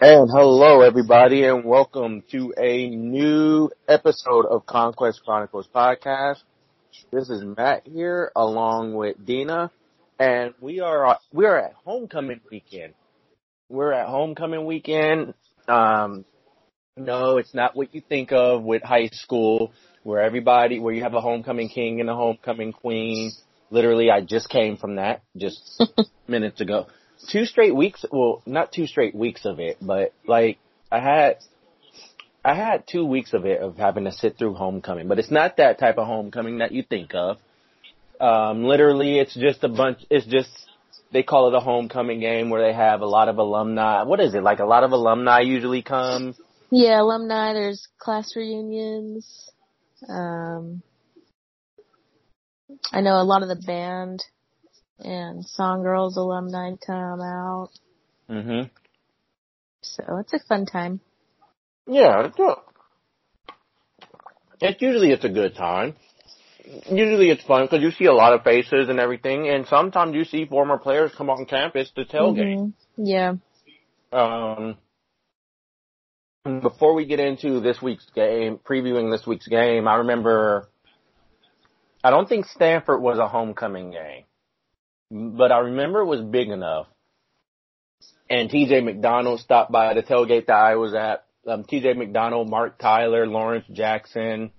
And hello everybody and welcome to a new episode of Conquest Chronicles podcast. This is Matt here along with Dina and we are we are at homecoming weekend. We're at homecoming weekend. Um no, it's not what you think of with high school where everybody where you have a homecoming king and a homecoming queen. Literally I just came from that just minutes ago two straight weeks. Well, not two straight weeks of it, but like I had, I had two weeks of it of having to sit through homecoming. But it's not that type of homecoming that you think of. Um, literally, it's just a bunch. It's just they call it a homecoming game where they have a lot of alumni. What is it like? A lot of alumni usually come. Yeah, alumni. There's class reunions. Um, I know a lot of the band and Song Girls alumni come out. Mhm. So it's a fun time. Yeah, it's a, it's usually it's a good time. Usually it's fun because you see a lot of faces and everything, and sometimes you see former players come on campus to tailgate. Mm-hmm. Yeah. Um, before we get into this week's game, previewing this week's game, I remember. I don't think Stanford was a homecoming game but I remember it was big enough. And TJ McDonald stopped by the tailgate that I was at. Um, TJ McDonald, Mark Tyler, Lawrence Jackson.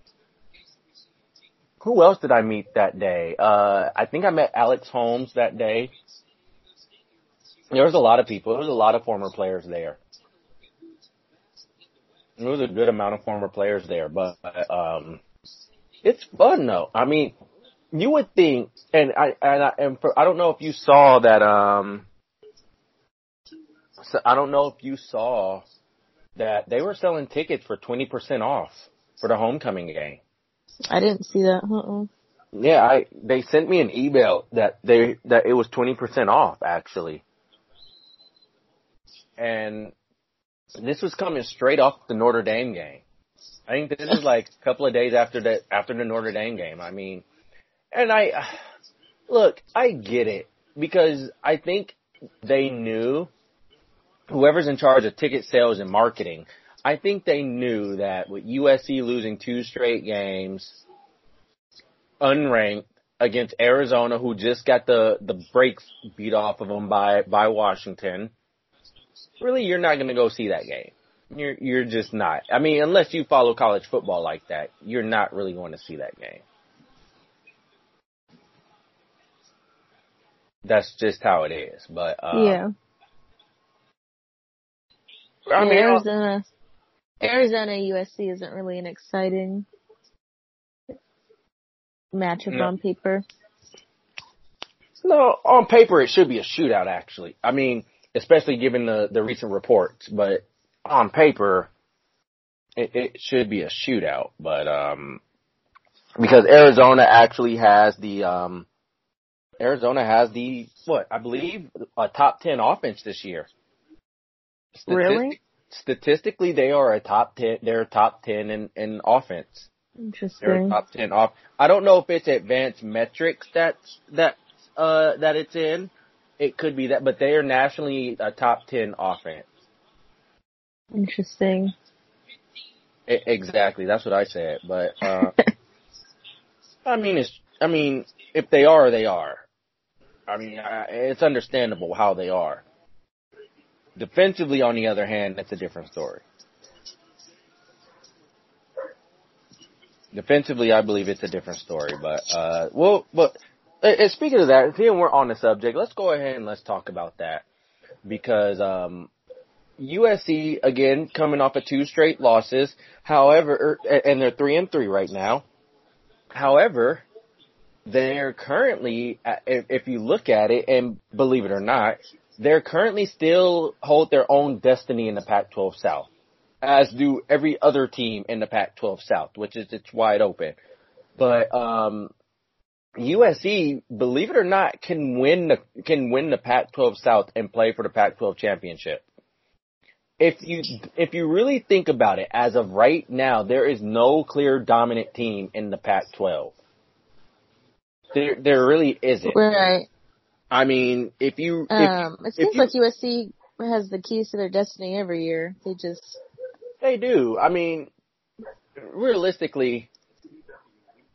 Who else did I meet that day? Uh, I think I met Alex Holmes that day. There was a lot of people. There was a lot of former players there. There was a good amount of former players there, but um, it's fun though. I mean, you would think, and I and I and for, I don't know if you saw that. Um, so I don't know if you saw that they were selling tickets for twenty percent off for the homecoming game. I didn't see that. Uh-uh. Yeah, I they sent me an email that they that it was twenty percent off actually, and this was coming straight off the Notre Dame game. I think this is like a couple of days after that after the Notre Dame game. I mean, and I, look, I get it because I think they knew whoever's in charge of ticket sales and marketing, I think they knew that with USC losing two straight games, unranked against Arizona, who just got the the brakes beat off of them by by Washington. Really, you're not going to go see that game. You're you're just not. I mean, unless you follow college football like that, you're not really going to see that game. That's just how it is. But uh, yeah, I mean, Arizona, Arizona USC isn't really an exciting matchup no. on paper. No, on paper it should be a shootout. Actually, I mean, especially given the the recent reports, but on paper it, it should be a shootout. But um, because Arizona actually has the um Arizona has the what I believe a top ten offense this year. really? Statistically, they are a top ten. They're top ten in in offense. Interesting. They're top ten off. I don't know if it's advanced metrics that's that uh that it's in. It could be that, but they are nationally a top ten offense. Interesting. It, exactly. That's what I said. But uh I mean, it's. I mean, if they are, they are. I mean, it's understandable how they are. Defensively, on the other hand, that's a different story. Defensively, I believe it's a different story, but uh, well, but uh, speaking of that, seeing we're on the subject, let's go ahead and let's talk about that because um, USC again coming off of two straight losses. However, er, and they're three and three right now. However, they're currently, if you look at it, and believe it or not, they're currently still hold their own destiny in the Pac-12 South, as do every other team in the Pac-12 South, which is it's wide open. But um, USC, believe it or not, can win the can win the Pac-12 South and play for the Pac-12 championship. If you if you really think about it, as of right now, there is no clear dominant team in the Pac-12. There, there really isn't. Right. I mean, if you, if, um, it seems you, like USC has the keys to their destiny every year. They just they do. I mean, realistically,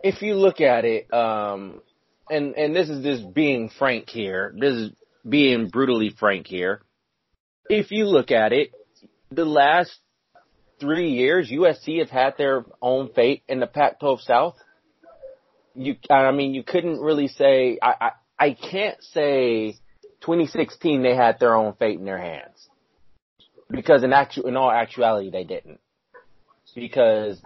if you look at it, um, and and this is just being frank here. This is being brutally frank here. If you look at it, the last three years, USC has had their own fate in the Pac-12 South. You, I mean, you couldn't really say. I, I, I can't say 2016 they had their own fate in their hands because in actual, in all actuality, they didn't because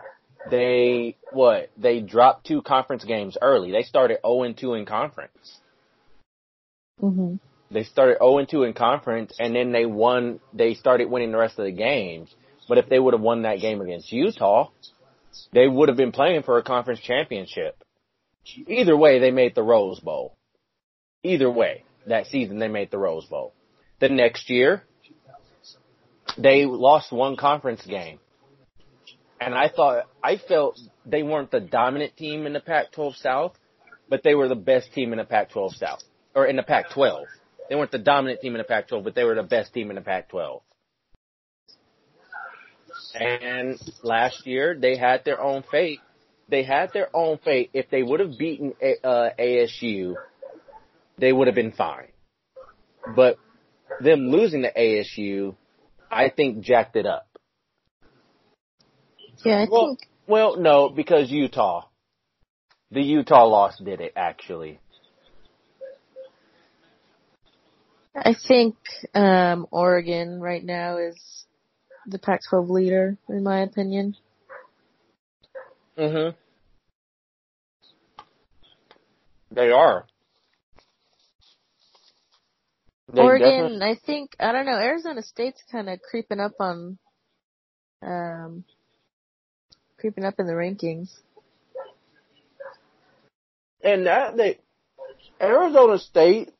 they what they dropped two conference games early. They started 0 and 2 in conference. hmm They started 0 and 2 in conference, and then they won. They started winning the rest of the games. But if they would have won that game against Utah, they would have been playing for a conference championship. Either way, they made the Rose Bowl. Either way, that season they made the Rose Bowl. The next year, they lost one conference game. And I thought, I felt they weren't the dominant team in the Pac-12 South, but they were the best team in the Pac-12 South, or in the Pac-12. They weren't the dominant team in the Pac-12, but they were the best team in the Pac-12. And last year, they had their own fate. They had their own fate. If they would have beaten uh, ASU, they would have been fine. But them losing to ASU, I think jacked it up. Yeah, I Well, think well, no, because Utah. The Utah loss did it, actually. I think um Oregon right now is the Pac-12 leader, in my opinion. Hmm They are. They Oregon, definitely- I think I don't know. Arizona State's kind of creeping up on, um, creeping up in the rankings. And that they Arizona State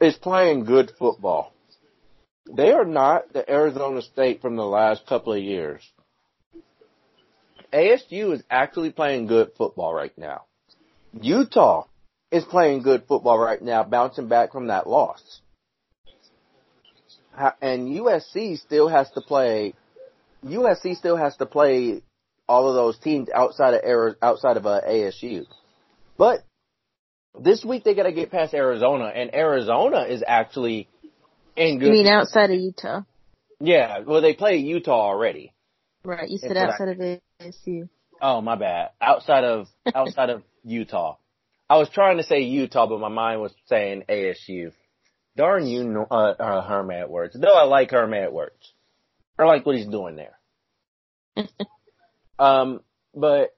is playing good football. They are not the Arizona State from the last couple of years. ASU is actually playing good football right now. Utah is playing good football right now, bouncing back from that loss. And USC still has to play. USC still has to play all of those teams outside of Ari- outside of uh, ASU. But this week they got to get past Arizona, and Arizona is actually in good. You mean outside of Utah? yeah, well they play Utah already. Right. You said what I- outside of ASU. Oh my bad. Outside of outside of Utah, I was trying to say Utah, but my mind was saying ASU. Darn you, uh, uh, Herm Edwards. Though I like Herm Edwards, I like what he's doing there. um, but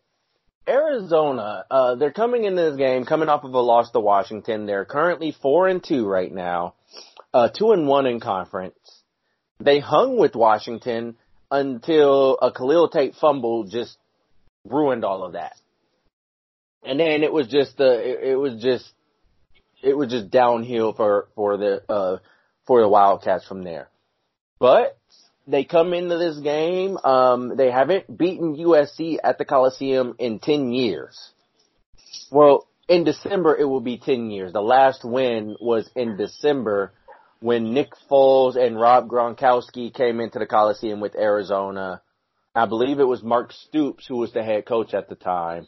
Arizona, uh, they're coming into this game coming off of a loss to Washington. They're currently four and two right now, uh, two and one in conference. They hung with Washington until a Khalil Tate fumble just ruined all of that. And then it was just the, it, it was just, it was just downhill for, for the, uh, for the Wildcats from there. But they come into this game, um, they haven't beaten USC at the Coliseum in 10 years. Well, in December it will be 10 years. The last win was in December when Nick Foles and Rob Gronkowski came into the Coliseum with Arizona. I believe it was Mark Stoops who was the head coach at the time.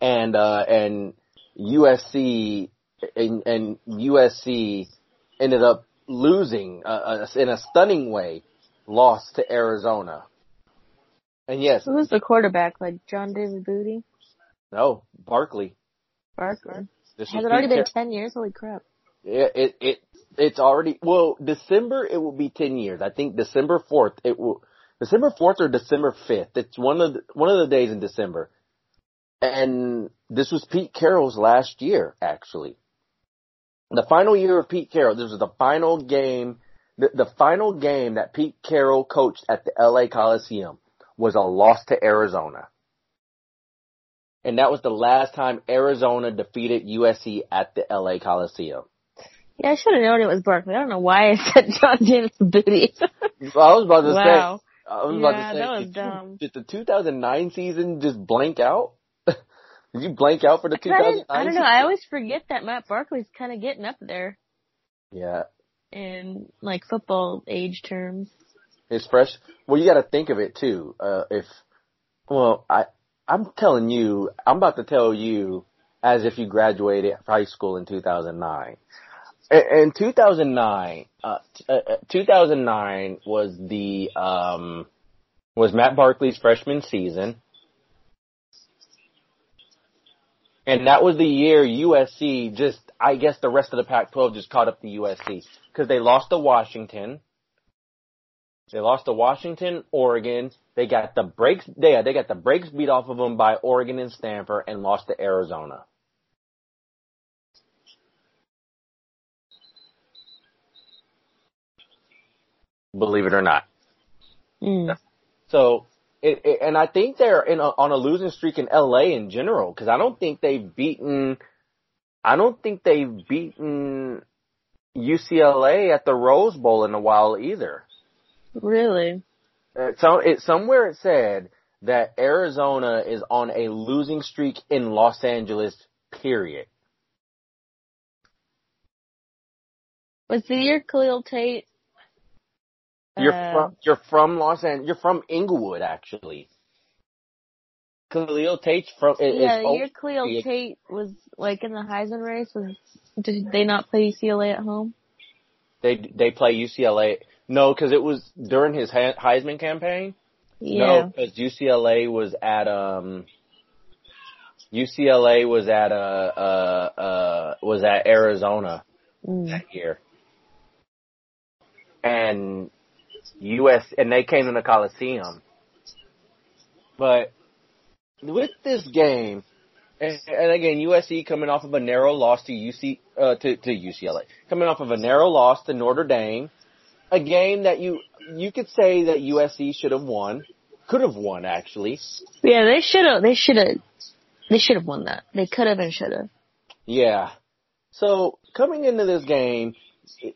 And, uh, and USC, and, and USC ended up losing, uh, uh, in a stunning way, lost to Arizona. And yes, Who was the quarterback? Like John David Booty? no, Barkley. This Has it already been Car- ten years? Holy crap! It, it, it, it's already, well, December it will be 10 years. I think December 4th it will, December 4th or December 5th. It's one of the, one of the days in December. And this was Pete Carroll's last year, actually. The final year of Pete Carroll, this was the final game, the, the final game that Pete Carroll coached at the LA Coliseum was a loss to Arizona. And that was the last time Arizona defeated USC at the LA Coliseum. Yeah, I should have known it was Barkley. I don't know why I said John David Booty. Well, I was about to wow. say, I was about Yeah, to say, that was did, dumb. You, did the 2009 season just blank out? did you blank out for the I, didn't- 2009 I don't know. I always forget that Matt Barkley's kind of getting up there. Yeah. in like football age terms. His fresh. Well, you got to think of it too. Uh, if well, I I'm telling you, I'm about to tell you as if you graduated high school in 2009. In 2009, uh, uh, 2009 was the um, was Matt Barkley's freshman season, and that was the year USC just, I guess, the rest of the Pac-12 just caught up to USC because they lost to Washington. They lost to Washington, Oregon. They got the breaks. They they got the breaks beat off of them by Oregon and Stanford, and lost to Arizona. Believe it or not. Mm. So, it, it, and I think they're in a, on a losing streak in LA in general because I don't think they've beaten, I don't think they've beaten UCLA at the Rose Bowl in a while either. Really? Uh, so it somewhere it said that Arizona is on a losing streak in Los Angeles. Period. Was the year Khalil Tate You're Uh, from you're from Los Angeles. You're from Inglewood, actually. Khalil Tate's from. Is, yeah, is the Khalil. Tate was like in the Heisman race. Was did they not play UCLA at home? They they play UCLA. No, because it was during his Heisman campaign. Yeah. No, because UCLA was at um. UCLA was at uh uh uh was at Arizona Mm. that year, and US and they came in the Coliseum. But with this game, and, and again, USC coming off of a narrow loss to UC uh, to to UCLA, coming off of a narrow loss to Notre Dame, a game that you you could say that USC should have won, could have won actually. Yeah, they should have. They should have. They should have won that. They could have and should have. Yeah. So coming into this game,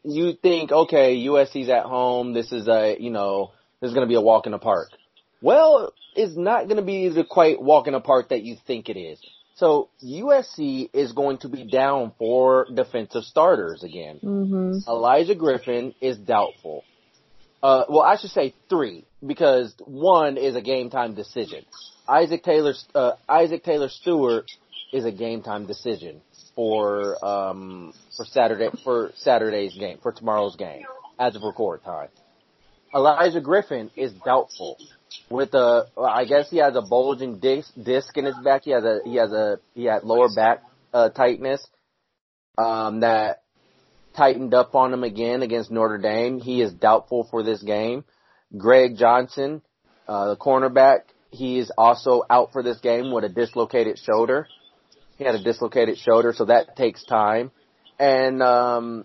you think, okay, USC's at home. This is a, you know, this is going to be a walk in the park. Well, it's not going to be the quite walk in the park that you think it is. So USC is going to be down for defensive starters again. hmm Elijah Griffin is doubtful. Uh, well, I should say three because one is a game time decision. Isaac Taylor, uh, Isaac Taylor Stewart is a game time decision for um for Saturday for Saturday's game for tomorrow's game as of record time. Elijah Griffin is doubtful with a I guess he has a bulging disc disc in his back. He has a he has a he had lower back uh, tightness um that tightened up on him again against Notre Dame. He is doubtful for this game. Greg Johnson, uh, the cornerback, he is also out for this game with a dislocated shoulder. He had a dislocated shoulder, so that takes time. And um,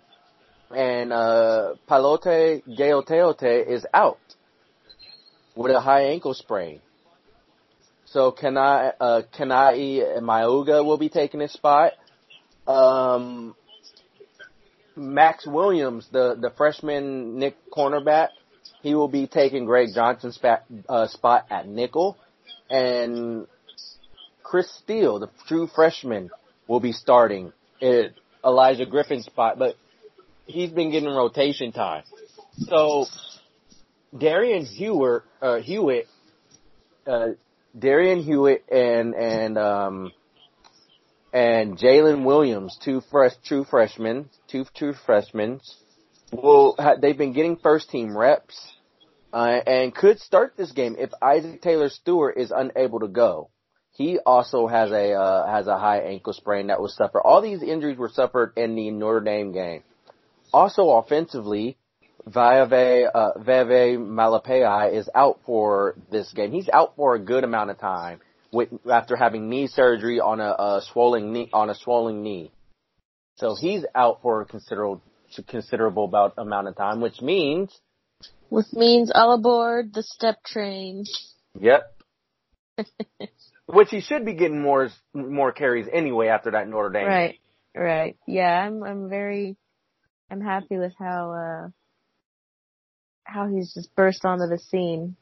and uh, Palote Gaoteote is out with a high ankle sprain. So Kanai uh, Kanai Mauga will be taking his spot. Um, Max Williams, the the freshman Nick cornerback, he will be taking Greg Johnson's spot, uh, spot at nickel, and Chris Steele, the true freshman, will be starting at Elijah Griffin's spot, but he's been getting rotation time. So Darian Hewitt, uh, Hewitt, uh, Darian Hewitt and and um and Jalen Williams, two fresh, true freshmen, two true freshmen, will they've been getting first team reps uh, and could start this game if Isaac Taylor Stewart is unable to go. He also has a uh, has a high ankle sprain that was suffered. All these injuries were suffered in the Notre Dame game. Also offensively, Vavae uh, Vavae Malepeai is out for this game. He's out for a good amount of time with after having knee surgery on a, a swollen knee on a swollen knee. So he's out for a considerable considerable about amount of time, which means Which means all aboard the Stepp train. Yep. Which he should be getting more more carries anyway after that Notre Dame. Right, right. Yeah, I'm I'm very I'm happy with how uh how he's just burst onto the scene.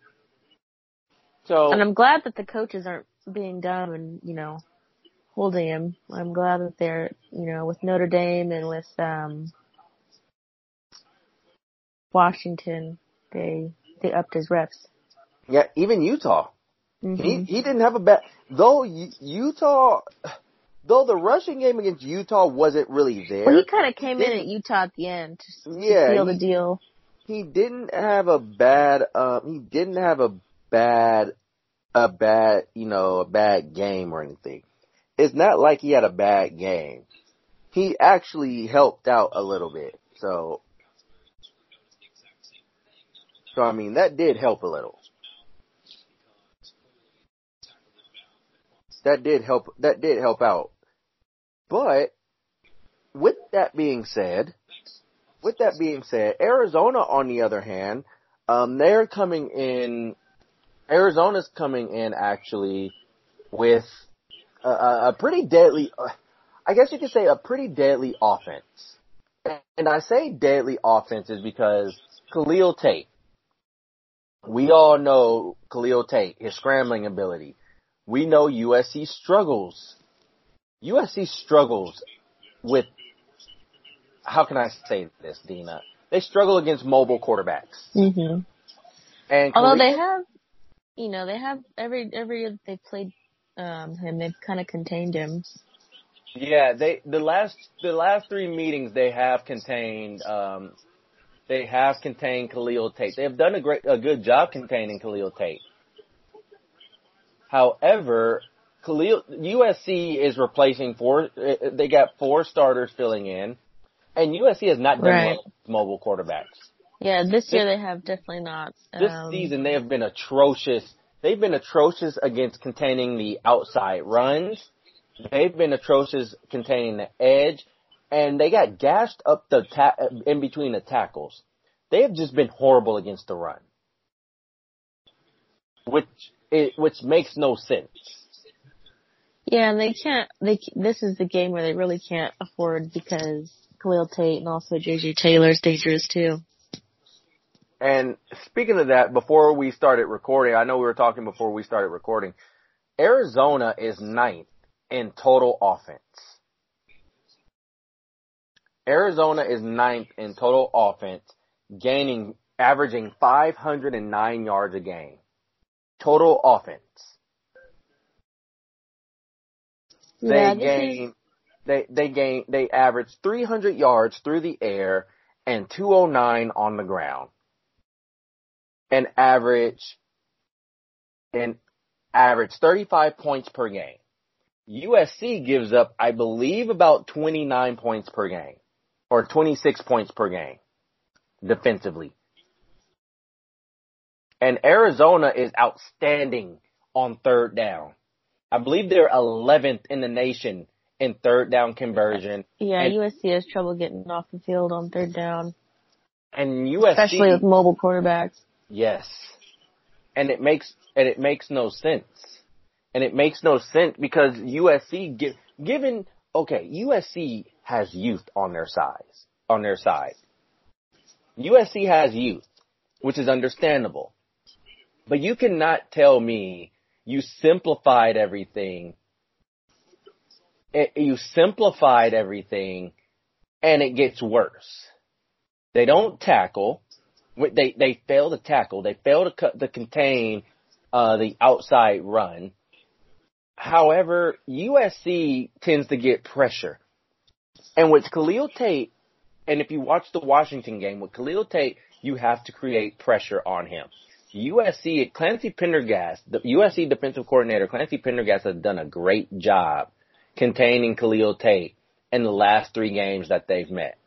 So And I'm glad that the coaches aren't being dumb and, you know, holding him. I'm glad that they're, you know, with Notre Dame and with um Washington, they they upped his reps. Yeah, even Utah. hmm He he didn't have a bad though Utah though the rushing game against Utah wasn't really there. Well, he kind of came in at Utah at the end to, Yeah, seal he- the deal. he didn't have a bad um he didn't have a bad a bad you know a bad game or anything. It's not like he had a bad game. He actually helped out a little bit. So so I mean that did help a little. That did help that did help out. But with that being said, with that being said, Arizona, on the other hand, um, they're coming in. Arizona's coming in actually with a, a, pretty deadly. I guess you could say a pretty deadly offense. And I say deadly offense is because Khalil Tate. We all know Khalil Tate, his scrambling ability. We know USC struggles. USC struggles with how can I say this, Dina? They struggle against mobile quarterbacks. hmm And Although Khalil- they have, you know, they have every every year that they played um him, they've kind of contained him. yeah, they the last the last three meetings they have contained um they have contained Khalil Tate. They have done a great a good job containing Khalil Tate. However, Khalil USC is replacing four. uh, They got four starters filling in, and USC has not done Right. well with mobile quarterbacks. Yeah, this year they have definitely not. This um, season they have been atrocious. They've been atrocious against containing the outside runs. They've been atrocious containing the edge, and they got gashed up the ta- in between the tackles. They have just been horrible against the run, which it, which makes no sense. Yeah, and they can't. They this is the game where they really can't afford because Khalil Tate and also JJ Taylor is dangerous too. And speaking of that, before we started recording, I know we were talking before we started recording. Arizona is ninth in total offense. Arizona is ninth in total offense, gaining, averaging 509 yards a game. Total offense. They this gain, is they, they gain, they average 300 yards through the air and 209 on the ground. And average, and average 35 points per game. USC gives up, I believe, about 29 points per game. Or 26 points per game. Defensively. And Arizona is outstanding on third down. I believe they're 11th in the nation in third down conversion. yeah. and- USC has trouble getting off the field on third down, And USC, especially with mobile quarterbacks. yes. And it makes, and it makes no sense. And it makes no sense because USC, gi- given, okay, USC has youth on their size, on their side. USC has youth, which is understandable. But you cannot tell me you simplified everything. It, you simplified everything and it gets worse. They don't tackle. They, they fail to tackle. They fail to cut, to contain, uh, the outside run. However, USC tends to get pressure. And with Khalil Tate, and if you watch the Washington game, with Khalil Tate, you have to create pressure on him. USC, Clancy Pendergast, the USC defensive coordinator, Clancy Pendergast has done a great job containing Khalil Tate in the last three games that they've met.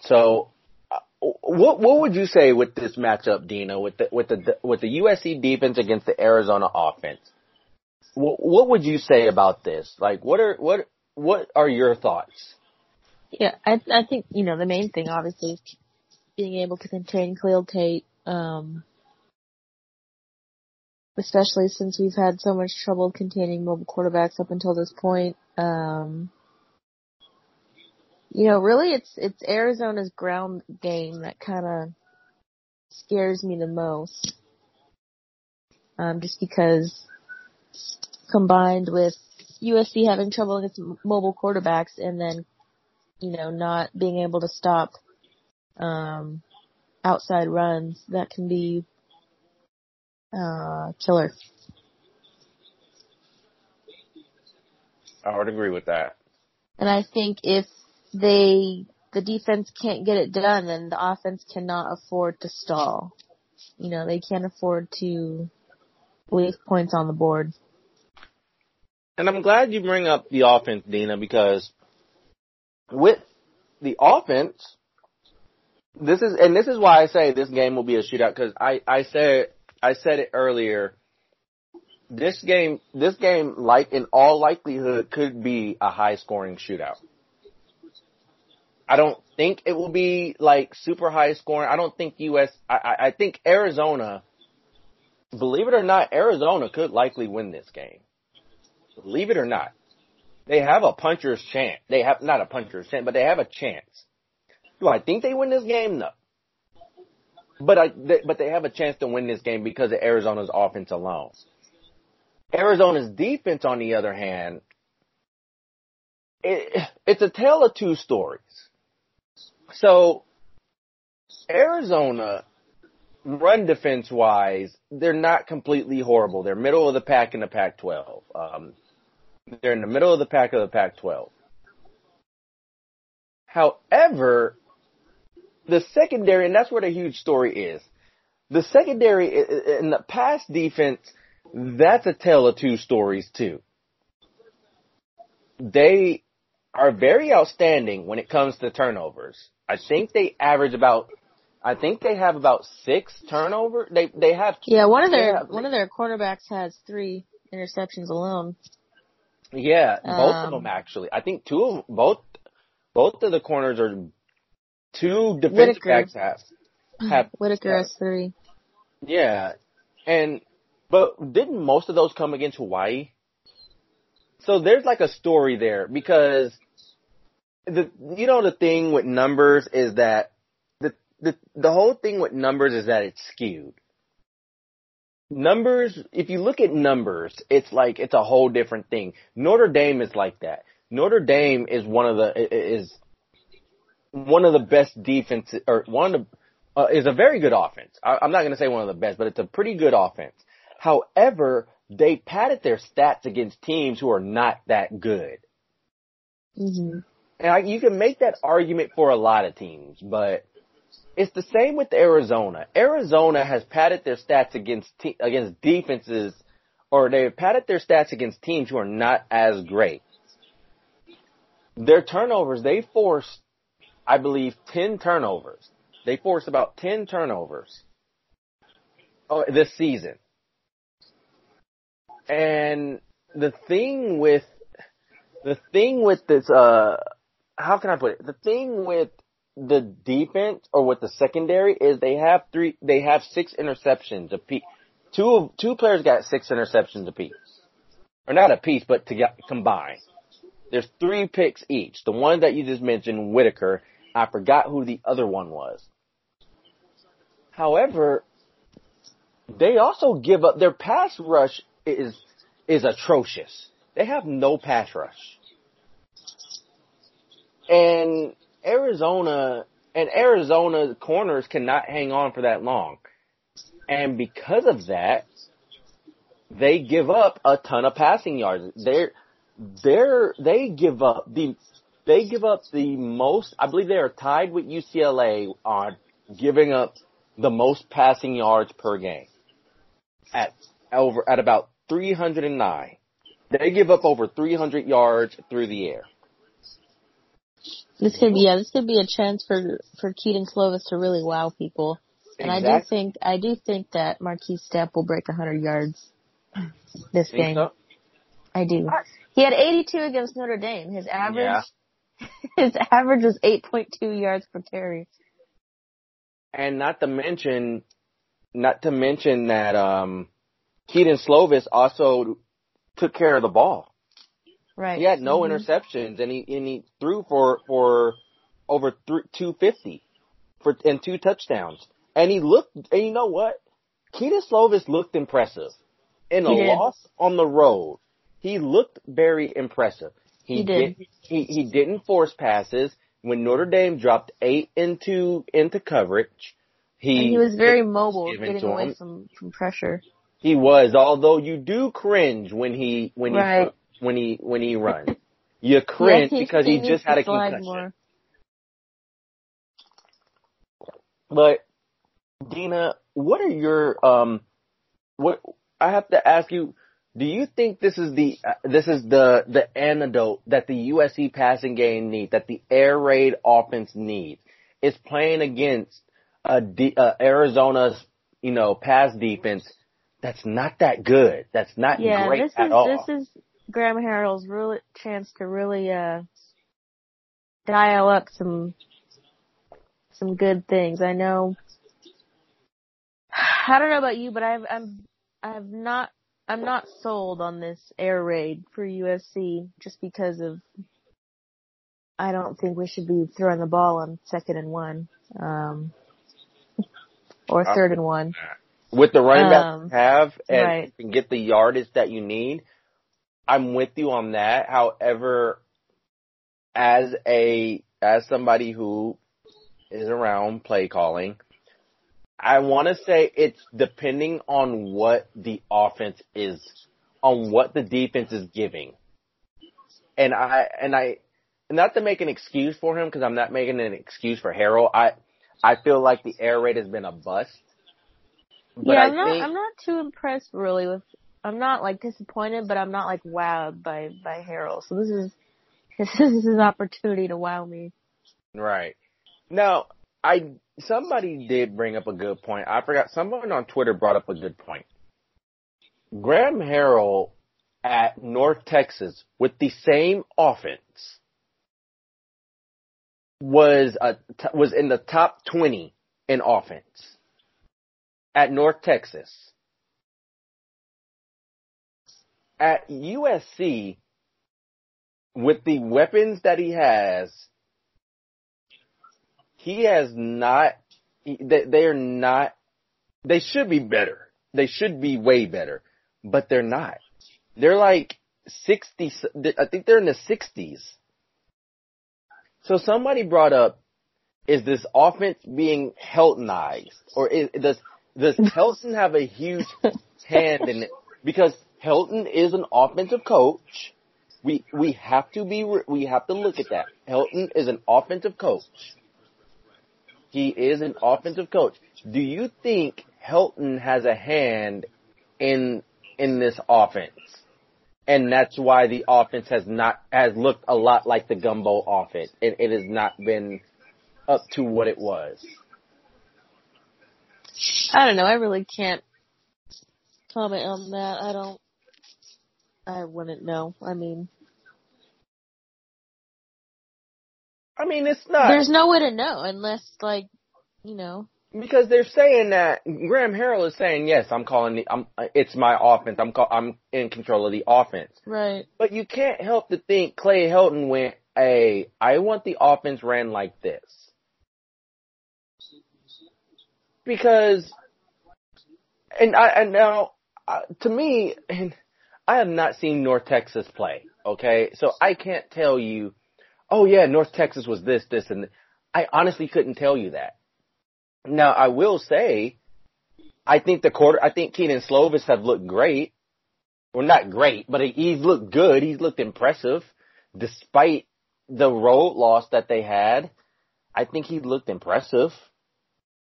So, uh, what what would you say with this matchup, Dina, with the with the with the USC defense against the Arizona offense? What, what would you say about this? Like, what are what what are your thoughts? Yeah, I I think you know the main thing obviously is being able to contain Khalil Tate, um, especially since we've had so much trouble containing mobile quarterbacks up until this point. Um, you know, really, it's it's Arizona's ground game that kind of scares me the most, um, just because combined with USC having trouble against mobile quarterbacks and then you know, not being able to stop um, outside runs that can be uh, killer. I would agree with that. And I think if they the defense can't get it done, then the offense cannot afford to stall. You know, they can't afford to leave points on the board. And I'm glad you bring up the offense, Dina, because with the offense, this is, and this is why I say this game will be a shootout, because I, I said, I said it earlier, this game, this game, like in all likelihood, could be a high scoring shootout. I don't think it will be like super high scoring. I don't think US, I, I think Arizona, believe it or not, Arizona could likely win this game. Believe it or not. They have a puncher's chance. They have, not a puncher's chance, but they have a chance. Do I think they win this game? No. But I, they, but they have a chance to win this game because of Arizona's offense alone. Arizona's defense, on the other hand, it, it's a tale of two stories. So, Arizona, run defense wise, they're not completely horrible. They're middle of the pack in the Pac 12. Um, they're in the middle of the pack of the Pac 12. However, the secondary, and that's where the huge story is. The secondary in the pass defense, that's a tale of two stories too. They are very outstanding when it comes to turnovers. I think they average about I think they have about six turnover. They they have yeah. One of their have, one of their cornerbacks has three interceptions alone. Yeah, both um, of them actually. I think two of both both of the corners are two defensive Whittaker. backs have have Whittaker has three. Yeah, and but didn't most of those come against Hawaii? So there's like a story there because the you know the thing with numbers is that the the the whole thing with numbers is that it's skewed. Numbers, if you look at numbers, it's like it's a whole different thing. Notre Dame is like that. Notre Dame is one of the is one of the best defense or one of the uh, is a very good offense. I, I'm not going to say one of the best, but it's a pretty good offense. However, they padded their stats against teams who are not that good. Mm-hmm. And I, you can make that argument for a lot of teams, but it's the same with Arizona. Arizona has padded their stats against te- against defenses, or they've padded their stats against teams who are not as great. Their turnovers, they forced, I believe, ten turnovers. They forced about ten turnovers oh, this season. And the thing with the thing with this, uh, how can I put it? The thing with the defense or with the secondary is they have three, they have six interceptions apiece. Two of, two players got six interceptions apiece, or not apiece, but to get combined. There's three picks each. The one that you just mentioned, Whittaker, I forgot who the other one was. However, they also give up their pass rush is is atrocious. They have no pass rush. And Arizona and Arizona corners cannot hang on for that long. And because of that, they give up a ton of passing yards. They're, they're, they give up the, they give up the most, I believe they are tied with UCLA on giving up the most passing yards per game at over, at about 309. They give up over 300 yards through the air. This could be yeah, this could be a chance for for Kedon Slovis to really wow people. And exactly. I do think I do think that Markese Stepp will break 100 yards this think game. So? I do. He had 82 against Notre Dame. His average yeah. his average was 8.2 yards per carry. And not to mention not to mention that um Kedon Slovis also took care of the ball. Right. He had no mm-hmm. interceptions, and he and he threw for for over th- 250 for and two touchdowns. And he looked, and you know what? Kedon Slovis looked impressive in a loss on the road. He looked very impressive. He, he did. did. He he didn't force passes. when Notre Dame dropped eight into into coverage. He, and he was very mobile, getting away from from pressure. He was, although you do cringe when he when Right. he when he when he runs. You cringe Yeah, because he needs just had a concussion. more. But Dina, what are your um what I have to ask you do you think this is the uh, this is the the antidote that the USC passing game needs that the air raid offense needs is playing against a D, uh, Arizona's you know pass defense that's not that good that's not Yeah, great this at is all this is Graham Harrell's real chance to really uh dial up some some good things. I know. I don't know about you, but I've I'm I've not I'm not sold on this air raid for USC just because of I don't think we should be throwing the ball on second and one. Um or Uh, third and one. with the running back Um, you have and right. you can get the yardage that you need. I'm with you on that. However, as a as somebody who is around play calling, I want to say it's depending on what the offense is, on what the defense is giving. And I and I not to make an excuse for him because I'm not making an excuse for Harrell. I I feel like the air raid has been a bust. But yeah, I I'm not. think I'm not too impressed really with. I'm not like disappointed, but I'm not like wowed by by Harrell. So this is this is his opportunity to wow me. Right. Now, I somebody did bring up a good point. I forgot someone on Twitter brought up a good point. Graham Harrell at North Texas with the same offense was a was in the top 20 in offense at North Texas. At USC with the weapons that he has he has not. They they are not. They should be better. They should be way better, but they're not. They're like sixty. I think they're in the sixties. So somebody brought up, is this offense being Heltonized, or is, does does Helton have a huge hand in it? Because Helton is an offensive coach. We we have to be we have to look at that. Helton is an offensive coach. He is an offensive coach. Do you think Helton has a hand in in this offense? And that's why the offense has not has looked a lot like the gumbo offense. It, it has not been up to what it was. I don't know. I really can't comment on that. I don't. I wouldn't know. I mean, I mean, it's not there's no way to know unless, like, you know. because they're saying that Graham Harrell is saying yes. I'm calling the. I'm. It's my offense. I'm. Call, I'm in control of the offense. Right. But you can't help to think Clay Helton went, "Hey, I want the offense ran like this," because, and I and now uh, to me, and I have not seen North Texas play. Okay, so I can't tell you, oh yeah, North Texas was this, this, and I honestly couldn't tell you that. Now I will say, I think the quarter, I think Keenan Slovis have looked great. Well, not great, but he's looked good. He's looked impressive, despite the road loss that they had. I think he looked impressive.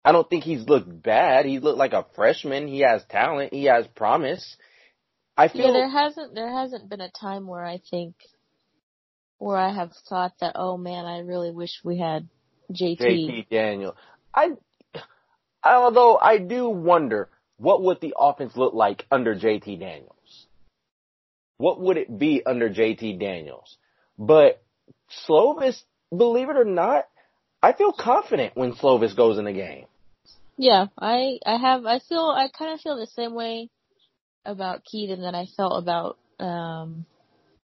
I don't think he's looked bad. He looked like a freshman. He has talent. He has promise. I feel Yeah, there hasn't there hasn't been a time where I think where I have thought that oh man, I really wish we had JT. JT Daniel. I, although I do wonder what would the offense look like under JT Daniels. What would it be under JT Daniels? But Slovis, believe it or not, I feel confident when Slovis goes in the game. Yeah, I I have I feel I kind of feel the same way about Keaton that I felt about um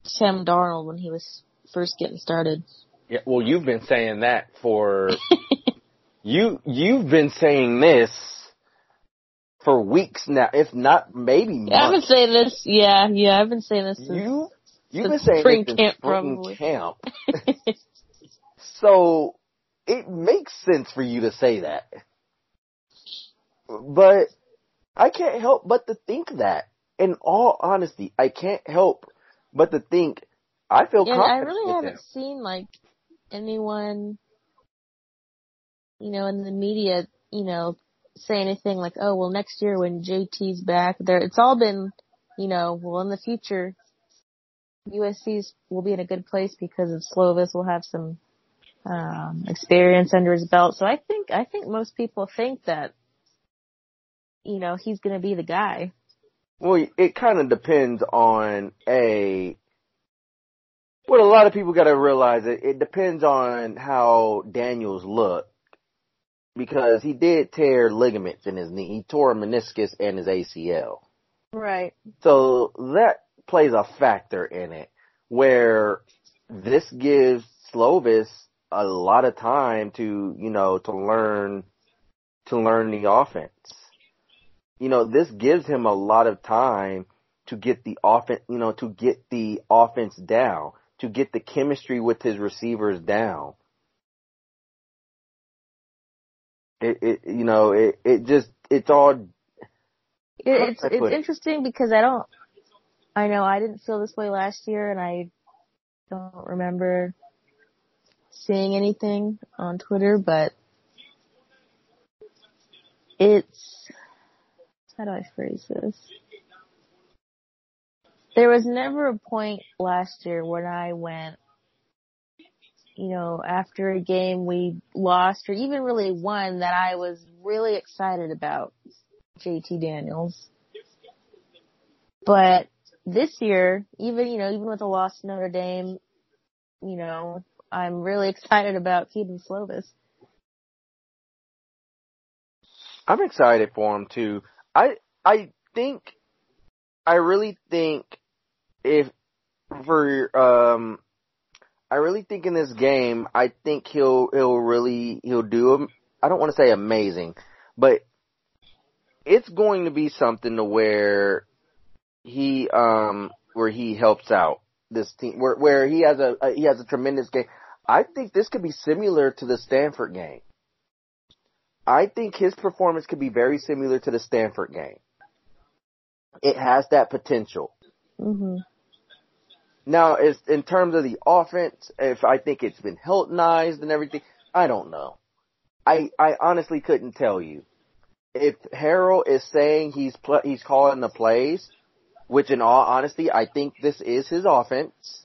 Sam Darnold when he was first getting started. Yeah, well, you've been saying that for you. You've been saying this for weeks now, if not maybe months. Yeah, I've been saying this. Yeah, yeah, I've been saying this since You you've been saying spring this camp, spring probably. camp. So it makes sense for you to say that. But I can't help but to think that. In all honesty, I can't help but to think I feel And I really haven't him. seen like anyone, you know, in the media, you know, say anything like, "Oh, well, next year when JT's back, there." It's all been, you know, well, in the future, USC's will be in a good place because of Slovis will have some um experience under his belt. So I think I think most people think that, you know, he's going to be the guy. Well, it kind of depends on a. What a lot of people got to realize it. It depends on how Daniels look because he did tear ligaments in his knee. He tore a meniscus and his ACL. Right. So that plays a factor in it where this gives Slovis a lot of time to, you know, to learn, to learn the offense. You know, this gives him a lot of time to get the offense, you know, to get the offense down, to get the chemistry with his receivers down. It, it, you know, it, it just, it's all, It, it's it's it? interesting because I don't. I know I didn't feel this way last year, and I don't remember seeing anything on Twitter, but it's how do I phrase this? There was never a point last year when I went, you know, after a game we lost or even really won that I was really excited about JT Daniels. But this year, even, you know, even with the loss to Notre Dame, you know, I'm really excited about Kedon Slovis. I'm excited for him too. I I think I really think if for um I really think in this game I think he'll he'll really he'll do I don't want to say amazing, but it's going to be something to where he um where he helps out this team where where he has a, a he has a tremendous game. I think this could be similar to the Stanford game. I think his performance could be very similar to the Stanford game. It has that potential. hmm Now, as in terms of the offense, if I think it's been Heltonized and everything, I don't know. I I honestly couldn't tell you. If Harrell is saying he's pl- he's calling the plays, which in all honesty, I think this is his offense.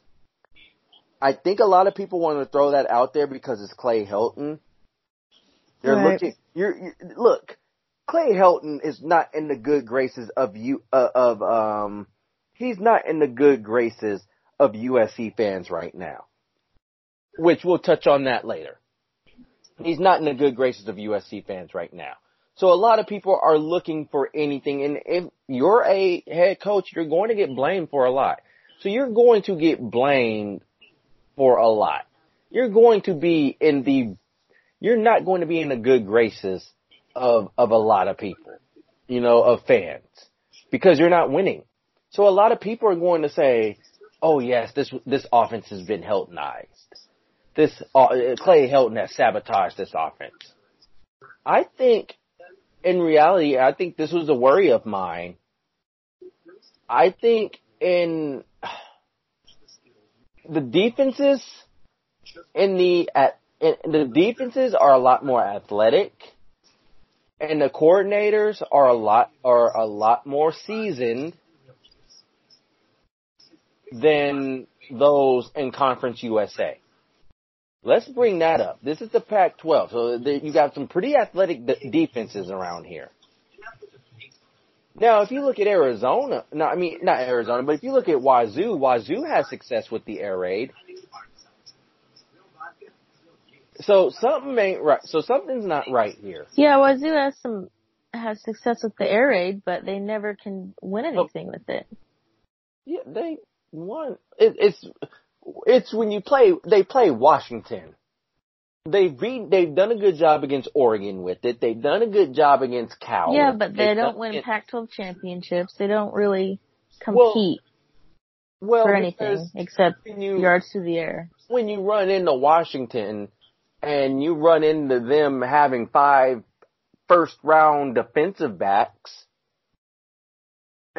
I think a lot of people want to throw that out there because it's Clay Helton. You're Right. looking. You're, you look. Clay Helton is not in the good graces of you uh, of um. He's not in the good graces of USC fans right now. Which we'll touch on that later. He's not in the good graces of USC fans right now. So a lot of people are looking for anything, and if you're a head coach, you're going to get blamed for a lot. So you're going to get blamed for a lot. You're going to be in the, you're not going to be in the good graces of, of a lot of people, you know, of fans, because you're not winning. So a lot of people are going to say, oh yes, this, this offense has been Heltonized. This, uh, Clay Helton has sabotaged this offense. I think in reality, I think this was a worry of mine. I think in the defenses in the at in, the defenses are a lot more athletic, and the coordinators are a lot are a lot more seasoned than those in Conference USA. Let's bring that up. This is the Pac-12, so you got some pretty athletic de- defenses around here. Now, if you look at Arizona, no, I mean not Arizona, but if you look at Wazoo, Wazoo has success with the air raid. So something ain't right. So something's not right here. Yeah, Wazoo has some has success with the air raid, but they never can win anything with it. Yeah, they won. It, it's it's when you play. They play Washington. They've beat, They've done a good job against Oregon with it. They've done a good job against Cal. Yeah, but they They've don't win it- Pac-12 championships. They don't really compete well for anything except you yards to the air. when you run into Washington, and you run into them having five first round defensive backs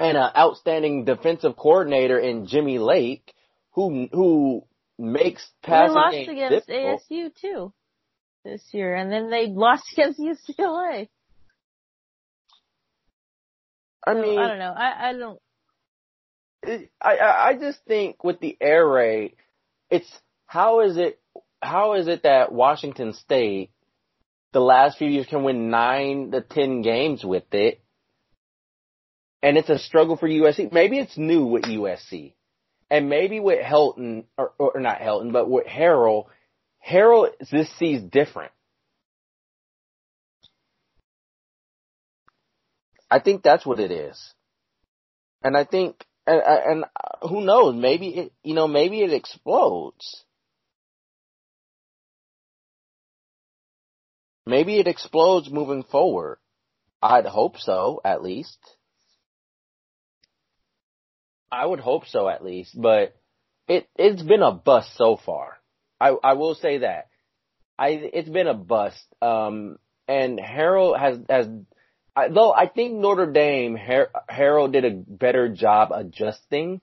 and an outstanding defensive coordinator in Jimmy Lake who who makes passing they lost against difficult. ASU too this year, and then they lost against UCLA. I So, mean, I don't know. I I don't. it- I I just think with the air raid, it's how is it how is it that Washington State the last few years can win nine to ten games with it, and it's a struggle for USC. Maybe it's new with USC, and maybe with Helton or, or not Helton, but with Harrell, Harrell this sees different. I think that's what it is. And I think, and, and uh, who knows, maybe it, you know, maybe it explodes. Maybe it explodes moving forward. I'd hope so, at least. I would hope so, at least, but it, it's been a bust so far. I, I will say that. I, it's been a bust. Um, and Harrell has, has, I, though I think Notre Dame, Har- Harrell did a better job adjusting,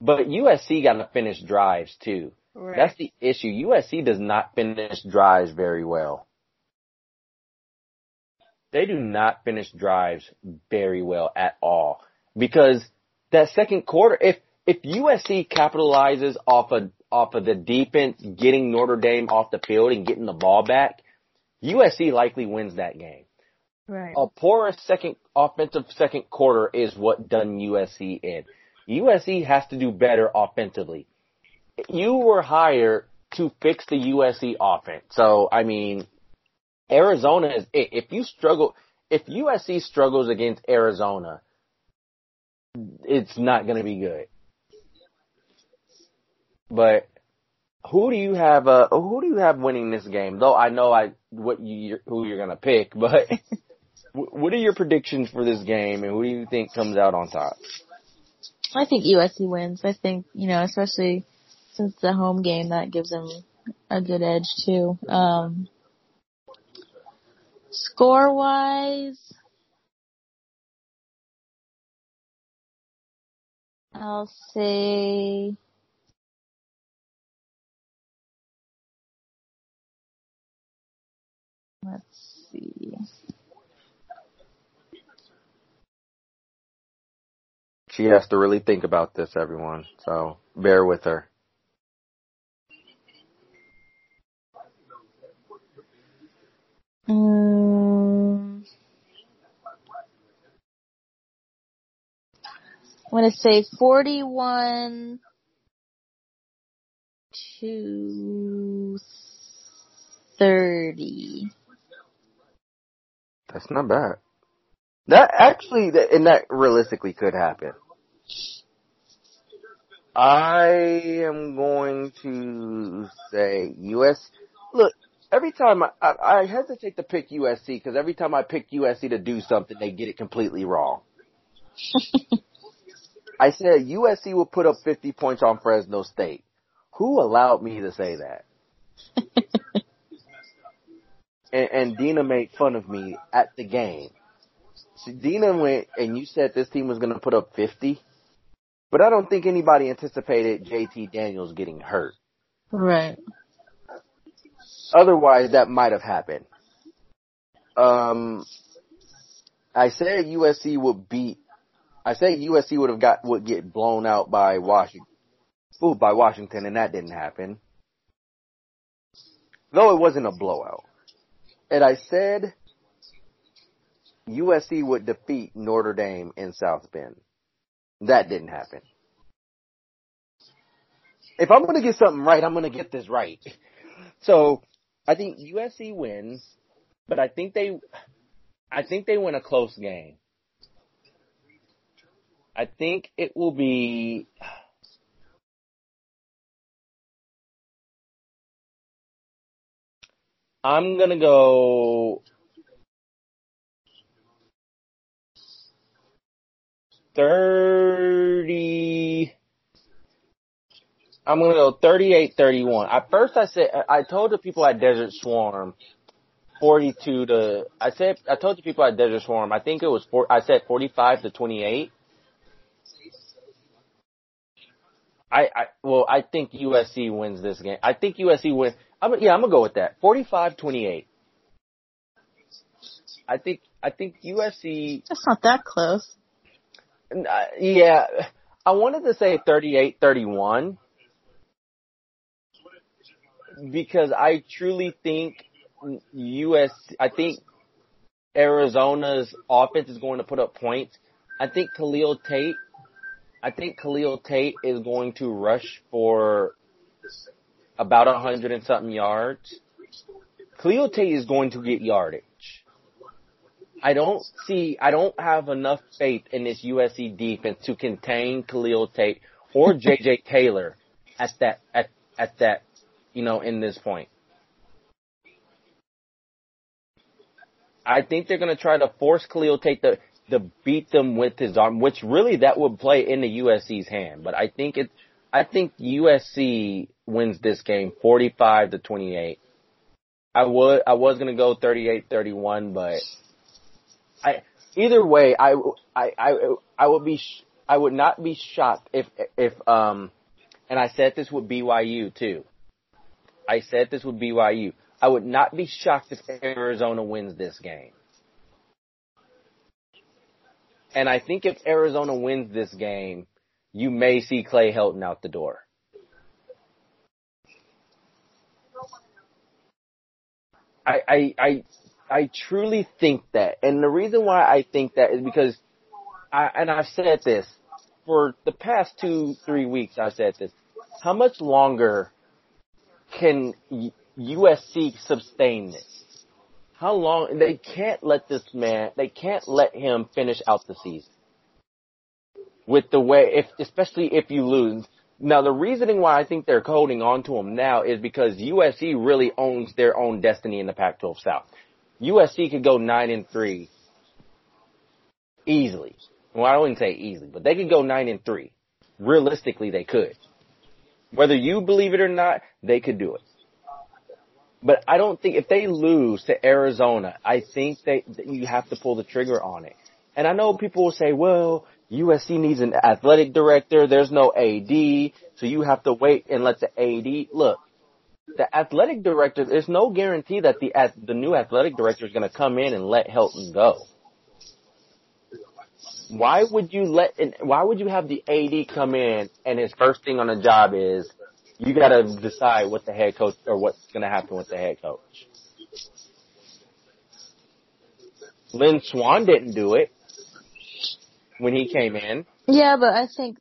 but USC got to finish drives too. Right. That's the issue. USC does not finish drives very well. They do not finish drives very well at all because that second quarter, if if USC capitalizes off of off of the defense getting Notre Dame off the field and getting the ball back, USC likely wins that game. right. A poor second offensive second quarter is what done USC in. USC has to do better offensively. You were hired to fix the USC offense. So, I mean, Arizona is, i- if you struggle, if USC struggles against Arizona, it's not going to be good. But who do you have, uh, who do you have winning this game? Though I know I, what you, who you're going to pick, but Wh- What are your predictions for this game, and who do you think comes out on top? I think USC wins. I think you know, especially since a home game, that gives them a good edge too. Um, score wise, I'll say. Let's see. She has to really think about this, everyone. So bear with her. Um, I'm gonna say 41 to 30. That's not bad. That actually, and that realistically could happen. I am going to say US. Look, every time I, I, I hesitate to pick USC because every time I pick USC to do something, they get it completely wrong. I said USC will put up 50 points on Fresno State. Who allowed me to say that? and, and Dina made fun of me at the game. See, Dina went and you said this team was going to put up 50, but I don't think anybody anticipated JT Daniels getting hurt. Right. Otherwise, that might have happened. Um, I said USC would beat. I said USC would have got would get blown out by Washington. Ooh, by Washington, and that didn't happen. Though it wasn't a blowout. And I said USC would defeat Notre Dame in South Bend. That didn't happen. If I'm gonna get something right, I'm gonna get this right. So I think USC wins, but I think they, I think they win a close game. I think it will be. I'm gonna go. Thirty. I'm gonna go 38-31. At first, I said I told the people at Desert Swarm 42 to. I said I told the people at Desert Swarm. I think it was four. I said 45 to 28. I, I well, I think USC wins this game. I think USC wins. I'm, yeah, I'm gonna go with that. 45-28. I think I think USC. That's not that close. Uh, yeah, I wanted to say 38-31 because I truly think US. I think Arizona's offense is going to put up points. I think Khalil Tate. I think Khalil Tate is going to rush for about a hundred and something yards. Khalil Tate is going to get yardage. I don't see, I don't have enough faith in this USC defense to contain Khalil Tate or JJ Taylor at that, at, at that, you know, in this point. I think they're going to try to force Khalil Tate to, to beat them with his arm, which really that would play into USC's hand. But I think it, I think USC wins this game 45 to 28. I would, I was going to go 38-31, but I, either way, I, I, I, I would be, I would not be shocked if, if, um, and I said this with BYU too. I said this with BYU. I would not be shocked if Arizona wins this game. And I think if Arizona wins this game, you may see Clay Helton out the door. I, I, I, I truly think that. And the reason why I think that is because I, and I've said this for the past two, three weeks, I've said this. How much longer can USC sustain this? How long, they can't let this man, they can't let him finish out the season. With the way, if, especially if you lose. Now the reasoning why I think they're holding on to him now is because USC really owns their own destiny in the Pac-12 South. USC could go nine and three easily. Well, I wouldn't say easily, but they could go nine and three. Realistically, they could. Whether you believe it or not, they could do it. But I don't think if they lose to Arizona, I think they you have to pull the trigger on it. And I know people will say, well, USC needs an athletic director. There's no AD, so you have to wait and let the AD look the athletic director, there's no guarantee that the the new athletic director is going to come in and let Helton go. Why would you let? Why would you have the AD come in and his first thing on the job is you got to decide what the head coach or what's going to happen with the head coach? Lynn Swann didn't do it when he came in. Yeah, but I think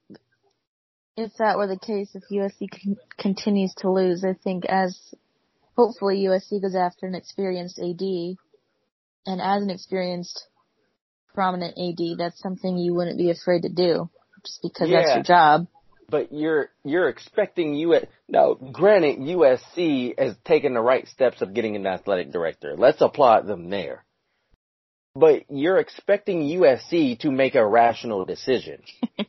if that were the case, if USC con- continues to lose, I think as hopefully USC goes after an experienced AD, and as an experienced prominent AD, that's something you wouldn't be afraid to do, just because yeah, that's your job. But you're you're expecting US now. Granted, USC has taken the right steps of getting an athletic director. Let's applaud them there. But you're expecting USC to make a rational decision.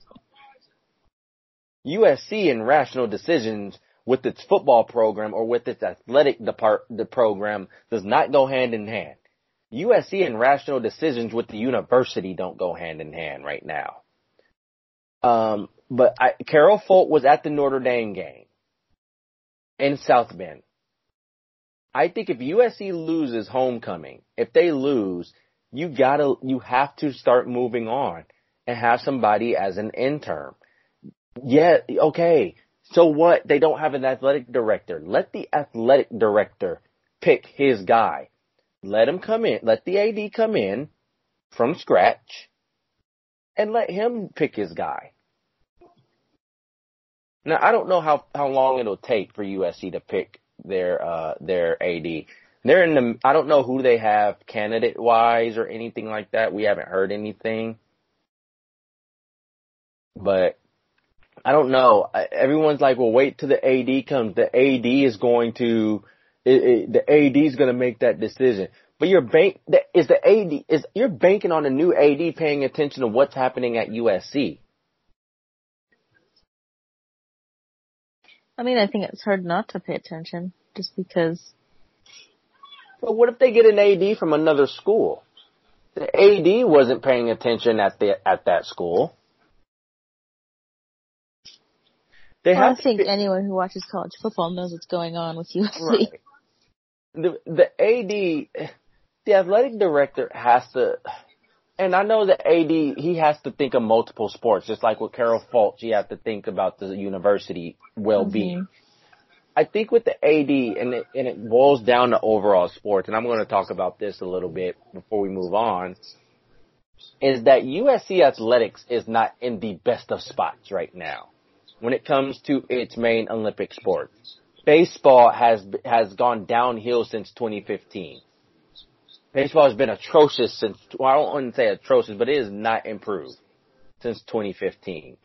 USC and rational decisions with its football program or with its athletic depart the program does not go hand in hand. USC and rational decisions with the university don't go hand in hand right now. Um, but I, Carol Folt was at the Notre Dame game in South Bend. I think if USC loses homecoming, if they lose, you gotta, you have to start moving on and have somebody as an intern. Yeah, okay. So what? They don't have an athletic director. Let the athletic director pick his guy. Let him come in. Let the AD come in from scratch and let him pick his guy. Now I don't know how how long it'll take for USC to pick their uh their AD. They're in the I don't know who they have candidate wise or anything like that. We haven't heard anything. But I don't know. Everyone's like, well, wait till the AD comes. The AD is going to, it, it, the AD is going to make that decision. But you're bank, is the AD, is, you're banking on a new AD paying attention to what's happening at USC. I mean, I think it's hard not to pay attention just because. But what if they get an AD from another school? The AD wasn't paying attention at the at that school. They well, have I think be, anyone who watches college football knows what's going on with USC. Right. The the AD, the athletic director has to, and I know that AD he has to think of multiple sports, just like with Carol Folt, he has to think about the university well being. Mm-hmm. I think with the AD, and it, and it boils down to overall sports, and I'm going to talk about this a little bit before we move on, is that USC athletics is not in the best of spots right now when it comes to its main Olympic sport. Baseball has has gone downhill since 2015. Baseball has been atrocious since well, I don't want to say atrocious, but it has not improved since 2015.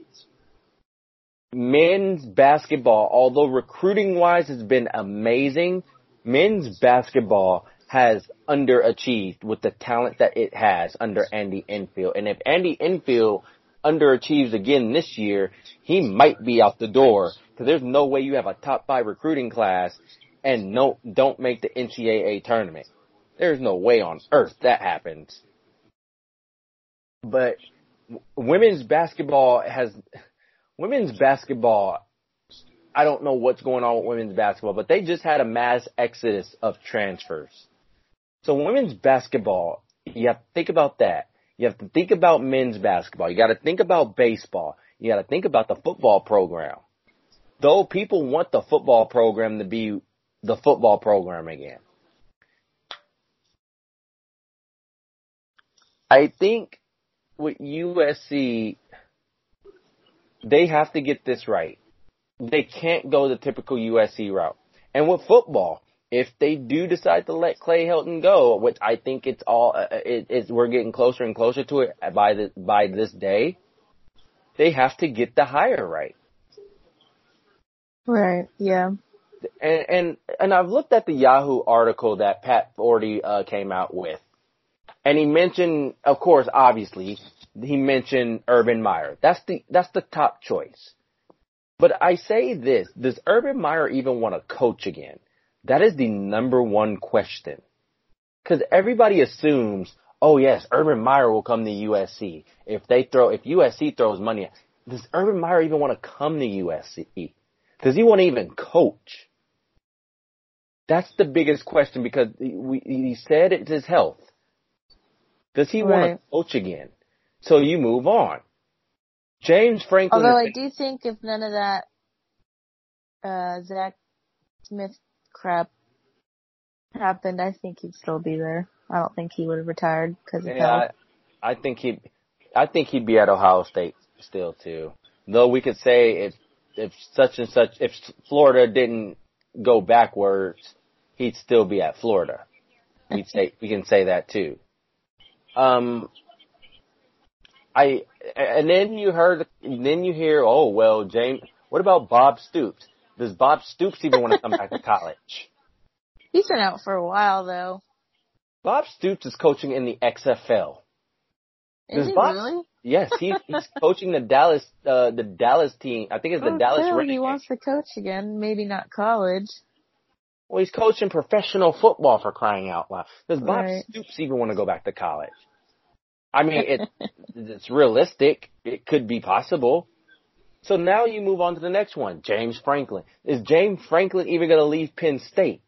Men's basketball, although recruiting wise has been amazing, men's basketball has underachieved with the talent that it has under Andy Enfield. And if Andy Enfield underachieves again this year, he might be out the door because there's no way you have a top five recruiting class and no don't make the NCAA tournament. There's no way on earth that happens. But women's basketball has women's basketball. I don't know what's going on with women's basketball, but they just had a mass exodus of transfers. So women's basketball, you have to think about that. You have to think about men's basketball. You got to think about baseball. You got to think about the football program. Though people want the football program to be the football program again. I think with USC, they have to get this right. They can't go the typical USC route. And with football, if they do decide to let Clay Helton go, which I think it's all, uh, it, it's, we're getting closer and closer to it by the, by this day, they have to get the hire right. Right. Yeah. And and and I've looked at the Yahoo article that Pat Forde uh, came out with, and he mentioned, of course, obviously, he mentioned Urban Meyer. That's the that's the top choice. But I say this: Does Urban Meyer even want to coach again? That is the number one question. Because everybody assumes, oh yes, Urban Meyer will come to USC if they throw if USC throws money. Does Urban Meyer even want to come to USC? Does he want to even coach? That's the biggest question because he, he said it's his health. Does he right. want to coach again? So you move on. James Franklin. Although I do think if none of that uh, Zach Smith crap happened, I think he'd still be there. I don't think he would have retired because of yeah, health. I, I think he, I think he'd be at Ohio State still too. Though we could say if if such and such if Florida didn't go backwards, he'd still be at Florida. We'd say we can say that too. Um, I and then you heard then you hear oh well James what about Bob Stoops? Does Bob Stoops even want to come back to college? He's been out for a while though. Bob Stoops is coaching in the XFL. Is he Bob, really? Yes, he's he's coaching the Dallas uh the Dallas team. I think it's the oh, Dallas. Clearly he wants to coach again. Maybe not college. Well, he's coaching professional football for crying out loud. Does Bob right. Stoops even want to go back to college? I mean, it it's realistic. It could be possible. So now you move on to the next one, James Franklin. Is James Franklin even going to leave Penn State?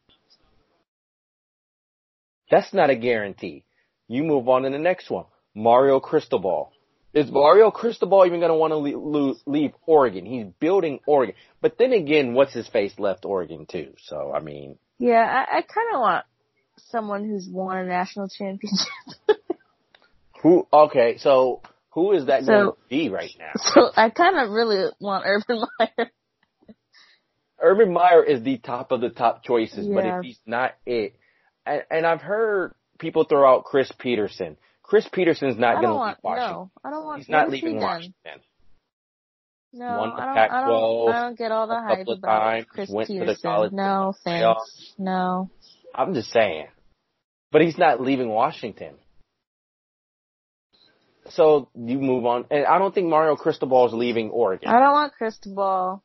That's not a guarantee. You move on to the next one, Mario Cristobal. Is Mario Cristobal even going to want to leave, leave Oregon? He's building Oregon. But then again, what's his face left Oregon too? So, I mean. Yeah, I, I kind of want someone who's won a national championship. who, okay, so who is that so, going to be right now? So I kind of really want Urban Meyer. Urban Meyer is the top of the top choices, yeah. but if he's not it, and, and I've heard people throw out Chris Petersen. Chris Petersen's not going to leave Washington. No, I don't want. He's not leaving Washington. No, I don't, I don't. I don't get all the hype about times, Chris Petersen. No, thanks. Playoffs. No. I'm just saying, but he's not leaving Washington. So you move on, and I don't think Mario Cristobal is leaving Oregon. I don't want Cristobal.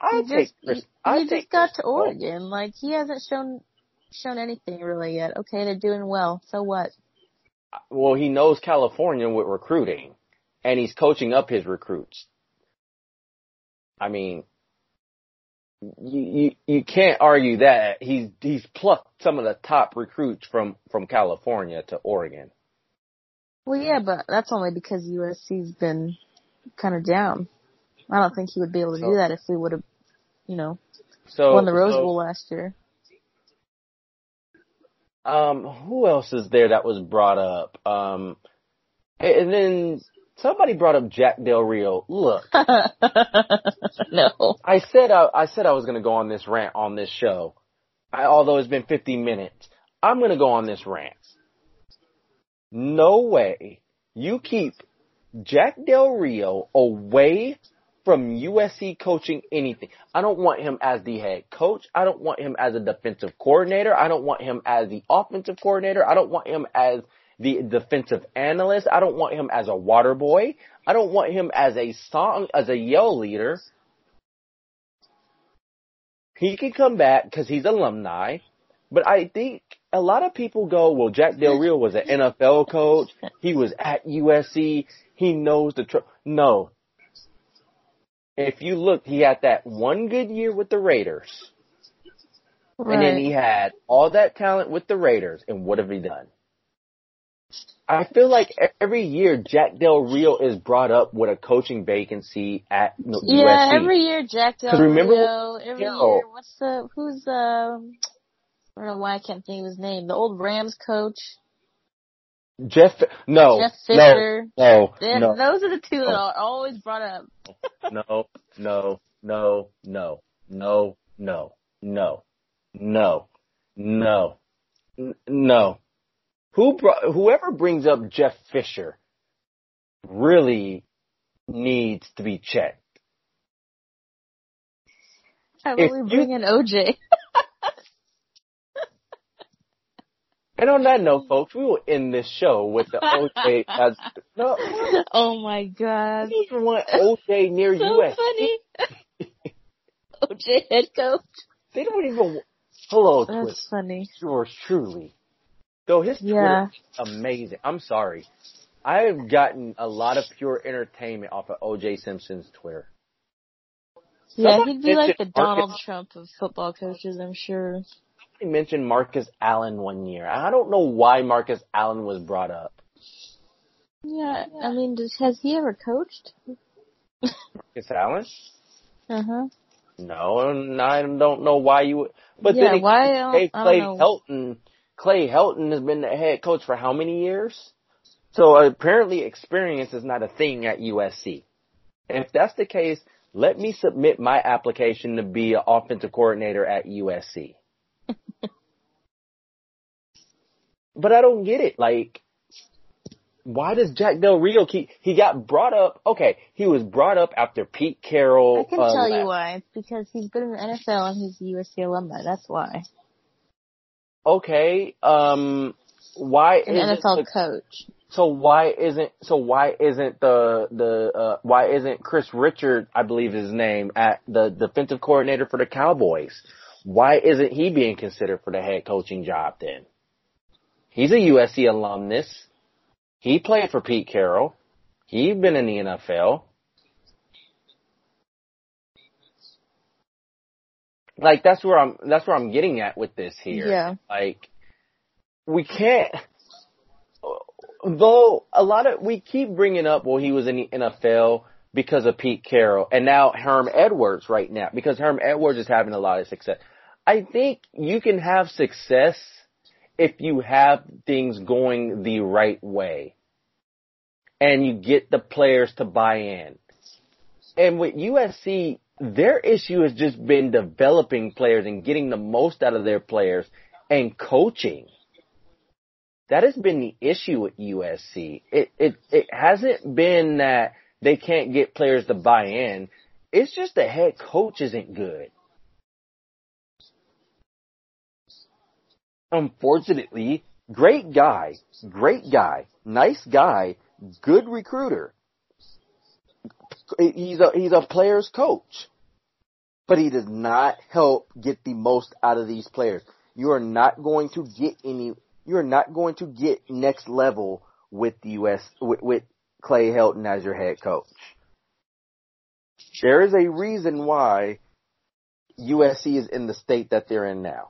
I just Chris. he, I he just got Chris to Oregon. Like he hasn't shown shown anything really yet. Okay, they're doing well. So what? Well, he knows California with recruiting, and he's coaching up his recruits. I mean, you you, you can't argue that he's he's plucked some of the top recruits from from California to Oregon. Well, yeah, but that's only because USC's been kind of down. I don't think he would be able to So- do that if we would have, you know, So won the Rose so, Bowl last year. Um, who else is there that was brought up? Um, and then somebody brought up Jack Del Rio. Look, no. I said I, I said I was going to go on this rant on this show. I, although it's been 50 minutes, I'm going to go on this rant. No way you keep Jack Del Rio away from USC coaching anything. I don't want him as the head coach. I don't want him as a defensive coordinator. I don't want him as the offensive coordinator. I don't want him as the defensive analyst. I don't want him as a water boy. I don't want him as a song, as a yell leader. He can come back because he's alumni, but I think a lot of people go, well, Jack Del Rio was an NFL coach. He was at USC. He knows the tr No. If you look, he had that one good year with the Raiders. And then he had all that talent with the Raiders. And what have he done? I feel like every year Jack Del Rio is brought up with a coaching vacancy at USC. Yeah, every year Jack Del remember Rio. Every Carroll- year, what's the who's um? I don't know why I can't think of his name. The old Rams coach, Jeff, no, Jeff no, Fisher. no, They- no, Those are the two that are always brought up. no, no, no, no, no, no, no, no, no, no. Who brought, whoever brings up Jeff Fisher really needs to be checked. How If about we you- in OJ? And on that note, folks, we will end this show with the OJ as no. oh my god. don't even want OJ near So US. funny. OJ head coach. They don't even. Hello, Twitter. That's funny. yours truly. Though his Yeah. Twitter is amazing. I'm sorry. I have gotten a lot of pure entertainment off of OJ Simpson's Twitter. Yeah, Somebody he'd be like the Donald Trump of football coaches, I'm sure. I mentioned Marcus Allen one year. I don't know why Marcus Allen was brought up. Yeah, I mean, does, has he ever coached? Marcus Allen? Uh huh. No, and I don't know why you would. But Yeah, then why, uh, Clay, I don't know. Helton, Clay Helton has been the head coach for how many years? So apparently experience is not a thing at USC. And if that's the case, let me submit my application to be an offensive coordinator at USC. But I don't get it. Like, why does Jack Del Rio keep, he got brought up, okay, he was brought up after Pete Carroll. I can uh, tell you why. It's because he's been in the NFL and he's a USC alumni. That's why. Okay, um, why An NFL the, coach. so why isn't so why isn't the the uh, why isn't Kris Richard I believe his name at the defensive coordinator for the Cowboys? Why isn't he being considered for the head coaching job then? He's a USC alumnus. He played for Pete Carroll. He's been in the NFL. Like that's where I'm that's where I'm getting at with this here. Yeah. Like we can't though a lot of we keep bringing up well he was in the NFL because of Pete Carroll and now Herm Edwards right now because Herm Edwards is having a lot of success. I think you can have success if you have things going the right way and you get the players to buy in. And with USC, their issue has just been developing players and getting the most out of their players and coaching. That has been the issue with USC. It it it hasn't been that they can't get players to buy in. It's just the head coach isn't good. Unfortunately, great guy, great guy, nice guy, good recruiter. He's a he's a player's coach. but he does not help get the most out of these players. You are not going to get any. You are not going to get next level with the U.S. with, with Clay Helton as your head coach. There is a reason why USC is in the state that they're in now.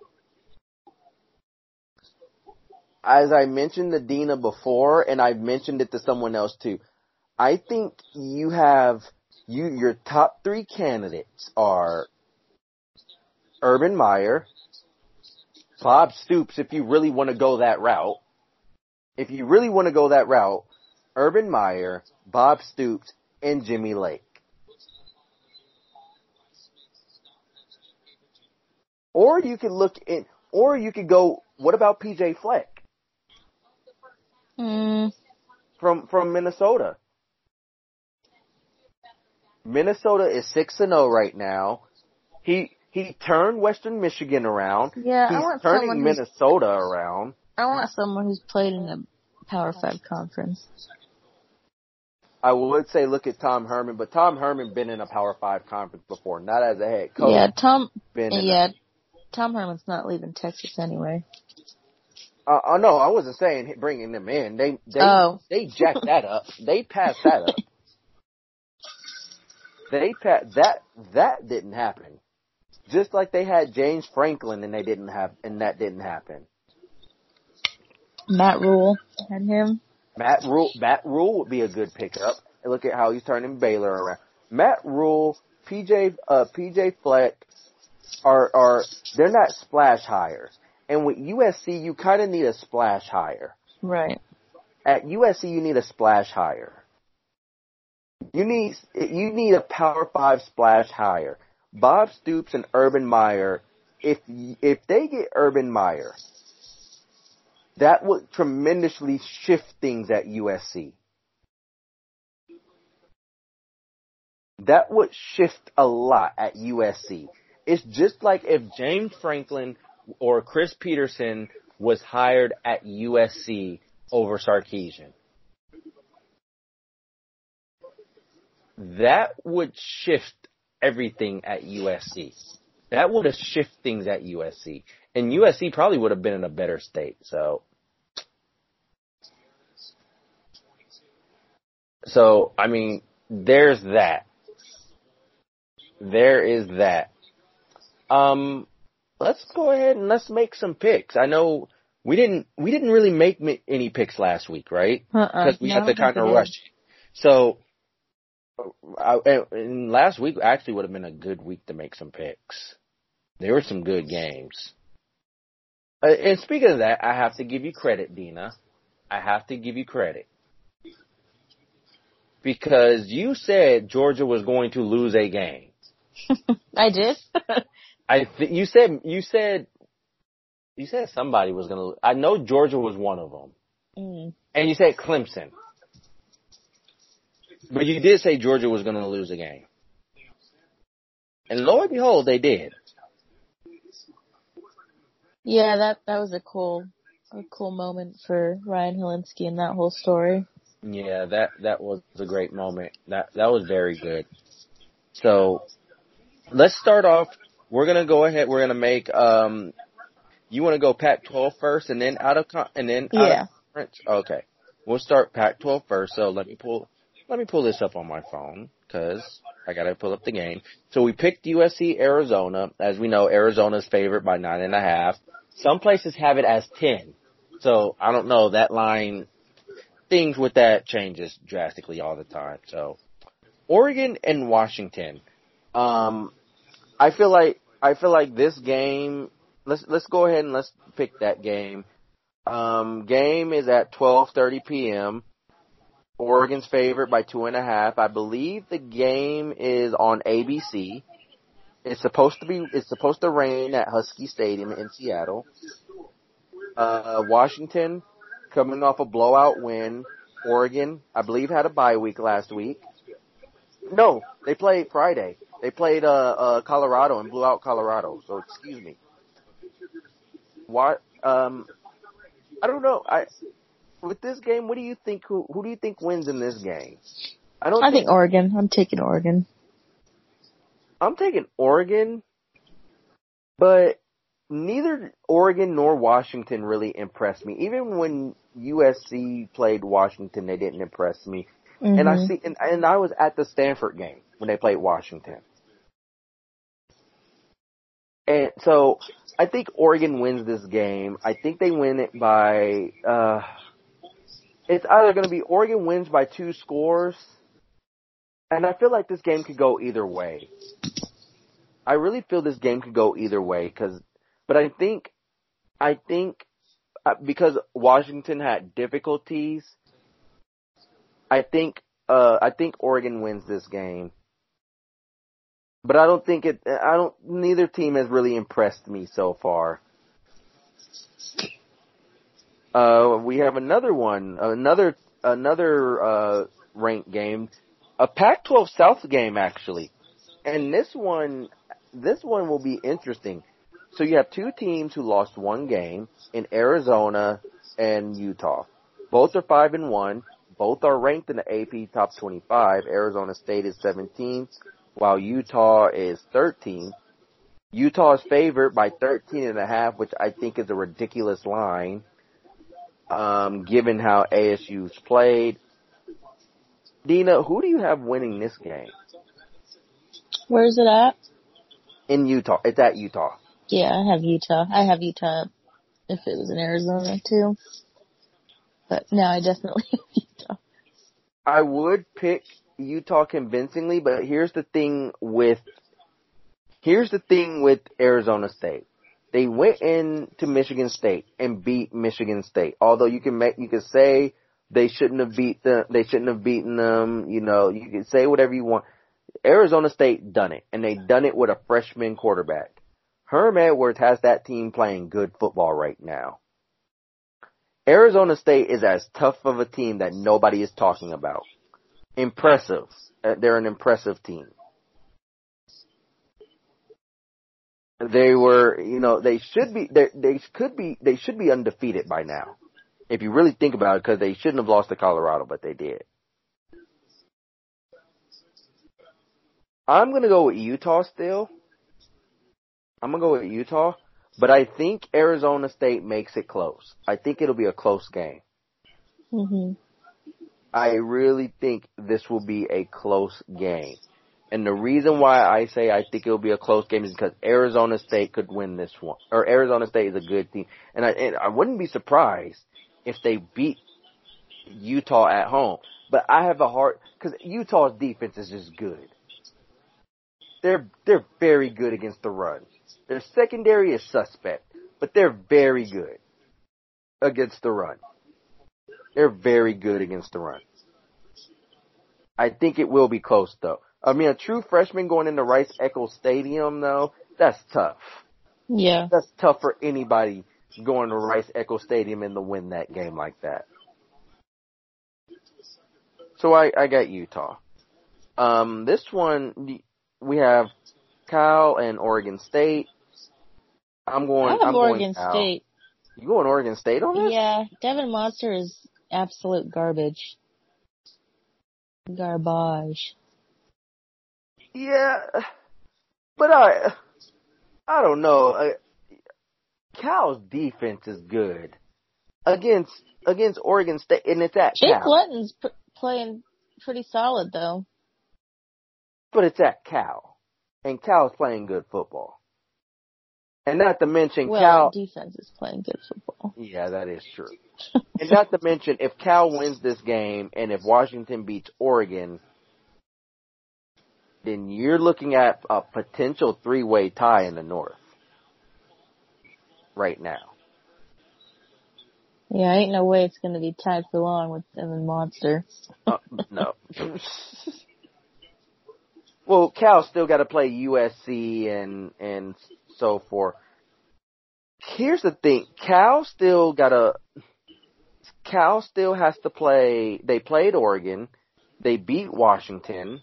As I mentioned to Dina before, and I've mentioned it to someone else too, I think you have you your top three candidates are Urban Meyer, Bob Stoops, if you really want to go that route. If you really want to go that route, Urban Meyer, Bob Stoops, and Jimmy Lake. Or you could look in, or you could go, what about PJ Fleck? Mm, From, from Minnesota. Minnesota is 6 and 0 right now. He, he turned Western Michigan around. yeah, I He's want turning someone Minnesota around. I want someone who's played in a Power Five conference. I would say look at Tom Herman, but Tom Herman been in a Power Five conference before, not as a head coach. Yeah, Tom. Yeah, Tom Herman's not leaving Texas anyway. Uh, uh, no, I wasn't saying bringing them in. They they Oh. they jacked that up. They passed that up. They pa- that that didn't happen. Just like they had James Franklin and they didn't have and that didn't happen. Matt Rhule and him. Matt Rhule Matt Rhule would be a good pickup. And look at how he's turning Baylor around. Matt Rhule, PJ uh PJ Fleck are are they're not splash hires. And with USC you kinda need a splash hire. Right. At USC you need a splash hire. You need you need a power five splash hire. Bob Stoops and Urban Meyer, if if they get Urban Meyer, that would tremendously shift things at USC. That would shift a lot at USC. It's just like if James Franklin or Chris Petersen was hired at USC over Sarkisian. That would shift everything at USC. That would have shifted things at USC. And USC probably would have been in a better state, so. So, I mean, there's that. There is that. Um, let's go ahead and let's make some picks. I know we didn't, we didn't really make any picks last week, right? Uh-uh. Because we No, had to kind of rush. So, I, and- and last week actually would have been a good week to make some picks. There were some good games. Uh, and speaking of that, I have to give you credit, Dina. I have to give you credit. Because you said Georgia was going to lose a game. I did. I th- you said you said you said somebody was going to I know Georgia was one of them. mm. And you said Clemson. But you did say Georgia was going to lose a game. And lo and behold, they did. Yeah, that that was a cool, a cool moment for Ryan Hilinski and that whole story. Yeah, that that was a great moment. That that was very good. So, let's start off. We're gonna go ahead. We're gonna make. Um, you want to go Pac-12 first, and then out of con- and then out Yeah. of conference. Okay, we'll start Pac-12 first. So let me pull let me pull this up on my phone because I gotta pull up the game. So we picked USC Arizona. As we know, Arizona's favored by nine and a half. Some places have it as ten. So I don't know that line. Things with that changes drastically all the time. So Oregon and Washington. Um, I feel like I feel like this game. Let's let's go ahead and let's pick that game. Um, game is at 12:30 p.m. Oregon's favored by two and a half. I believe the game is on ABC. It's supposed to be. It's supposed to rain at Husky Stadium in Seattle. Uh, Washington coming off a blowout win. Oregon, I believe, had a bye week last week. No, they played Friday. They played uh, uh Colorado and blew out Colorado. So excuse me. Why? Um, I don't know. I with this game, what do you think? Who who do you think wins in this game? I don't I think Oregon. I'm taking Oregon. I'm taking Oregon, but neither Oregon nor Washington really impressed me. Even when USC played Washington, they didn't impress me. Mm-hmm. And I mm-hmm. see, and, and I was at the Stanford game when they played Washington. And so I think Oregon wins this game. I think they win it by, uh, it's either going to be Oregon wins by two scores, and I feel like this game could go either way. I really feel this game could go either way because, but I think, I think uh, because Washington had difficulties, I think, uh, I think Oregon wins this game. But I don't think it, I don't, neither team has really impressed me so far. Uh, we have another one, another, another, uh, ranked game, a Pac-12 South game actually. And this one, this one will be interesting. So you have two teams who lost one game in Arizona and Utah. Both are five and one. Both are ranked in the AP top 25. Arizona State is 17th, while Utah is 13. Utah is favored by 13 and a half, which I think is a ridiculous line, um, given how ASU's played. Dina, who do you have winning this game? Where's it at? In Utah. It's at Utah. Yeah, I have Utah. I have Utah if it was in Arizona too. But no, I definitely have Utah. I would pick Utah convincingly, but here's the thing with here's the thing with Arizona State. They went into Michigan State and beat Michigan State. Although you can make you can say they shouldn't have beat them, they shouldn't have beaten them. You know, you can say whatever you want. Arizona State done it, and they done it with a freshman quarterback. Herm Edwards has that team playing good football right now. Arizona State is as tough of a team that nobody is talking about. Impressive. Uh, they're an impressive team. They were, you know, they should be, they could be, they should be undefeated by now. If you really think about it, because they shouldn't have lost to Colorado, but they did. I'm gonna go with Utah still. I'm gonna go with Utah, but I think Arizona State makes it close. I think it'll be a close game. hmm I really think this will be a close game. And the reason why I say I think it'll be a close game is because Arizona State could win this one. Or Arizona State is a good team. And I, and I wouldn't be surprised if they beat Utah at home. But I have a hard, cause Utah's defense is just good. They're, they're very good against the run. Their secondary is suspect, but they're very good against the run. They're very good against the run. I think it will be close though. I mean, a true freshman going into Rice Eccles Stadium though, that's tough. Yeah. That's tough for anybody going to Rice Eccles Stadium and to win that game like that. So I, I got Utah. Um, this one, we have Cal and Oregon State. I'm going. I am Oregon State. You going Oregon State on this? Yeah, Devon Modster is absolute garbage. Garbage. Yeah, but I, I don't know. Uh, Cal's defense is good against against Oregon State, and it's at Jake Cal. Luton's p- playing pretty solid though. But it's at Cal, and Cal's playing good football. And not to mention well, Cal defense is playing good football. Yeah, that is true. and not to mention if Cal wins this game and if Washington beats Oregon, then you're looking at a potential three-way tie in the North. Right now. Yeah, ain't no way it's going to be tied for long with them and Modster. uh, no. well, Cal still got to play USC and and so forth. Here's the thing: Cal still got a. Cal still has to play. They played Oregon. They beat Washington.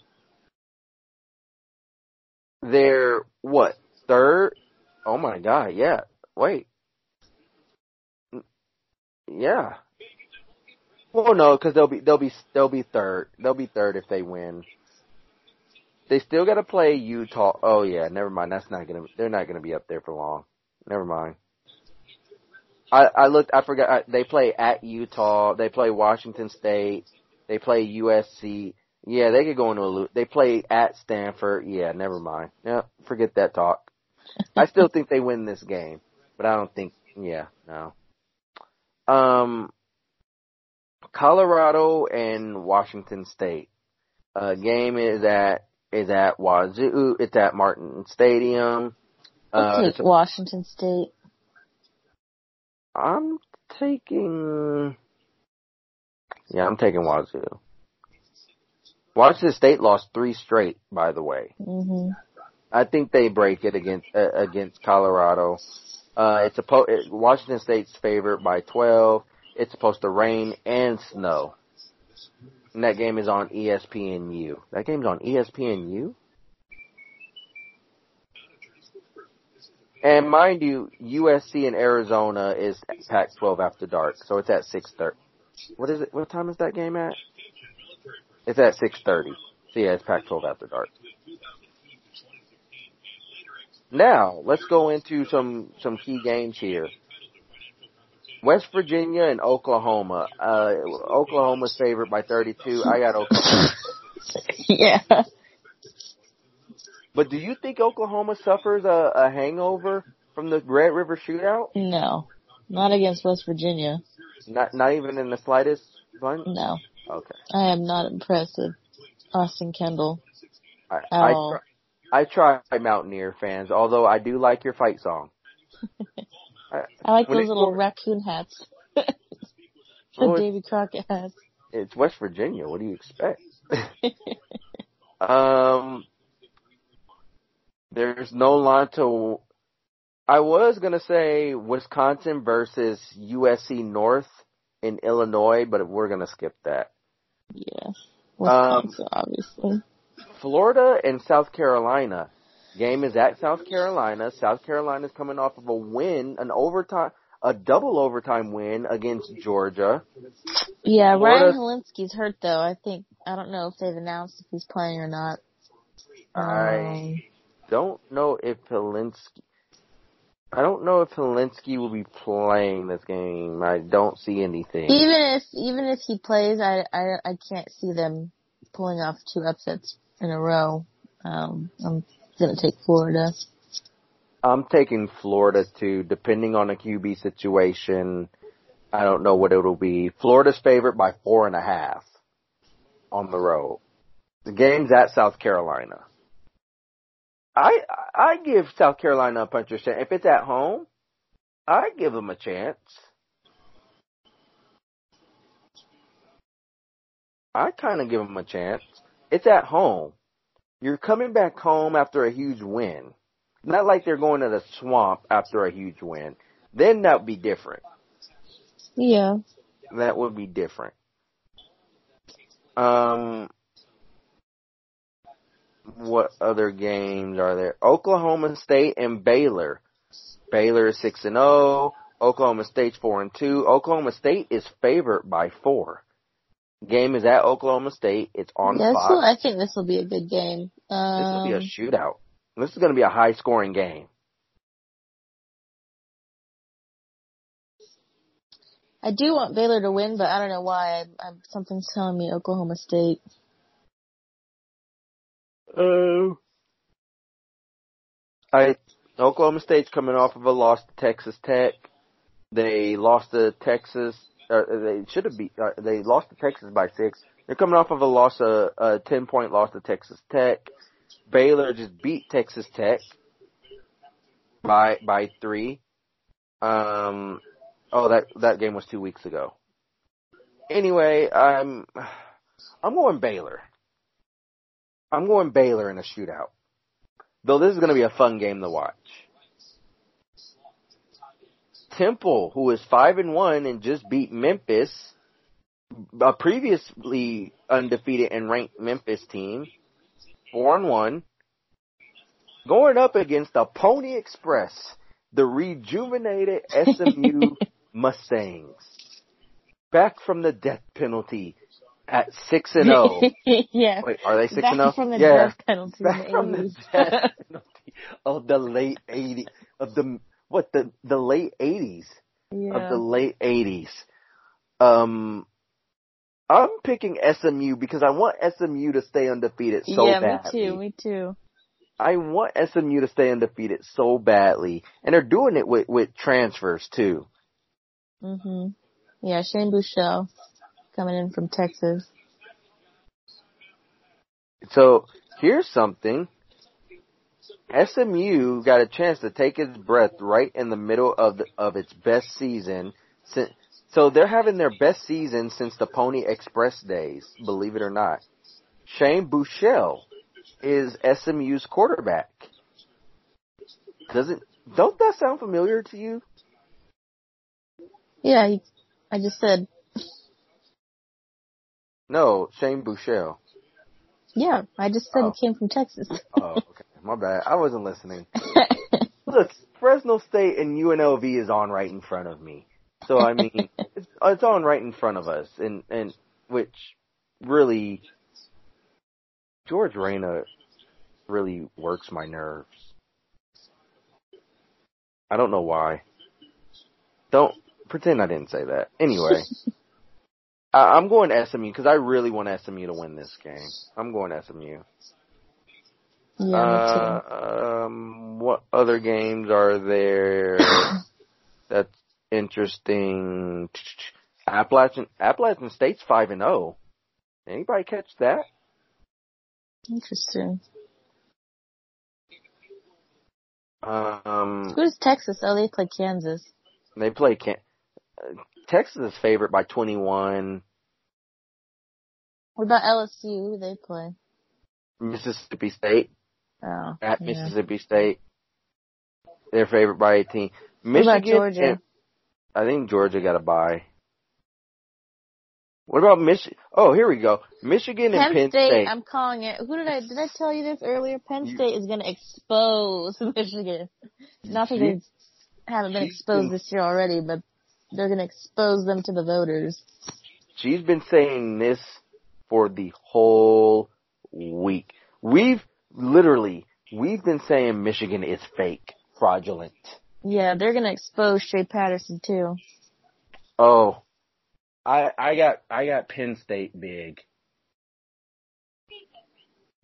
They're what third? Oh my god! Yeah. Wait. Yeah. Well, no, because they'll be they'll be they'll be third. They'll be third if they win. They still got to play Utah. Oh yeah, never mind. That's not gonna. They're not gonna be up there for long. Never mind. I I looked. I forgot. I, they play at Utah. They play Washington State. They play USC. Yeah, they could go into a loop. They play at Stanford. Yeah, never mind. Yeah, forget that talk. I still think they win this game, but I don't think. Yeah, no. Um, Colorado and Washington State. Uh, game is at is at Wazoo. It's at Martin Stadium. Uh, take Washington State. I'm taking. Yeah, I'm taking Wazoo. Washington State lost three straight, by the way. Mm-hmm. I think they break it against uh, against Colorado. Uh, it's a po- Washington State's favorite by 12. It's supposed to rain and snow. And that game is on ESPNU. That game's on ESPNU? And mind you, USC and Arizona is Pac-12 after dark, so it's at 6:30. What is it? What time is that game at? It's at 6:30. So yeah, it's Pac-12 after dark. Now, let's go into some some key games here. West Virginia and Oklahoma. Uh, Oklahoma's favored by 32. I got Oklahoma. yeah. But do you think Oklahoma suffers a, a hangover from the Red River shootout? No, not against West Virginia. Not not even in the slightest bunch. No. Okay. I am not impressed with Austin Kendall. I I, try, I try Mountaineer fans, although I do like your fight song. I, I like those little raccoon hats. the well, Davy Crockett hats. It's West Virginia. What do you expect? um, there's no line to. I was gonna say Wisconsin versus USC North in Illinois, but we're gonna skip that. Yeah, Wisconsin, um, obviously. Florida and South Carolina. Game is at South Carolina. South Carolina's coming off of a win, an overtime, a double overtime win against Georgia. Yeah, Florida, Ryan Hilinski's hurt though. I think I don't know if they've announced if he's playing or not. I um, don't know if Hilinski. I don't know if Hilinski will be playing this game. I don't see anything. Even if even if he plays, I I I can't see them pulling off two upsets in a row. Um, I'm gonna take Florida. I'm taking Florida too, depending on the QB situation. I don't know what it'll be. Florida's favorite by four and a half on the road. The game's at South Carolina. I I give South Carolina a puncher's chance. If it's at home, I give them a chance. I kind of give them a chance. It's at home. You're coming back home after a huge win. Not like they're going to the swamp after a huge win. Then that would be different. Yeah. That would be different. Um, what other games are there? Oklahoma State and Baylor. Baylor is six and zero. Oh. Oklahoma State's four and two. Oklahoma State is favored by four. Game is at Oklahoma State. It's on yeah, Fox. I think this will be a good game. Um, this will be a um, shootout. This is going to be a high scoring game. I do want Baylor to win, but I don't know why. I, I, something's telling me Oklahoma State. Oh. Uh, I Oklahoma State's coming off of a loss to Texas Tech. They lost to Texas uh, they should have beat. Uh, they lost to Texas by six. They're coming off of a loss, a, a ten point loss to Texas Tech. Baylor just beat Texas Tech by by three. Um, oh, that that game was two weeks ago. Anyway, I'm I'm going Baylor. I'm going Baylor in a shootout. Though this is going to be a fun game to watch. Temple, who is five and one and just beat Memphis, a previously undefeated and ranked Memphis team, four and one, going up against the Pony Express, the rejuvenated SMU Mustangs, back from the death penalty, at six and zero. Oh. yeah. Wait, are they six Back and zero? from the yeah. death penalty Back in from the the death penalty of the late eighties of the what the the late eighties of the late eighties. Um, I'm picking SMU because I want SMU to stay undefeated so yeah, badly. me too, me too. I want SMU to stay undefeated so badly, and they're doing it with with transfers too. Mhm. Yeah, Shane Buechele coming in from Texas. So here's something. SMU got a chance to take its breath right in the middle of the, of its best season. So they're having their best season since the Pony Express days, believe it or not. Shane Buechele is SMU's quarterback. Doesn't don't that sound familiar to you? Yeah, he, I just said, No, Shane Buechele. yeah, I just said Oh. he came from Texas. Oh, okay. My bad. I wasn't listening. Look, Fresno State and UNLV is on right in front of me. So I mean, it's, it's on right in front of us, and and which really George Reyna really works my nerves. I don't know why. Don't pretend I didn't say that. Anyway, I, I'm going SMU because I really want SMU to win this game. I'm going SMU. Yeah, Uh, um, what other games are there that's interesting? Appalachian Appalachian State's five and zero. Anybody catch that? Interesting. Um, Who's Texas? Oh, they play Kansas. they play Can- uh, Texas is favored by twenty one. What about LSU? Who do they play? Mississippi State Oh, at yeah. Mississippi State. They're favored by eighteen. What about Michigan. Georgia? and- I think Georgia got a bye. What about Michigan? Oh, here we go. Michigan and Penn, Penn State, State. I'm calling it. Who did I did I tell you this earlier? Penn You- State is going to expose Michigan. Not that they haven't been exposed been- this year already, but they're going to expose them to the voters. She's been saying this for the whole week. We've literally, we've been saying Michigan is fake, fraudulent. Yeah, they're going to expose Shea Patterson too. Oh, I, I got, I got Penn State big.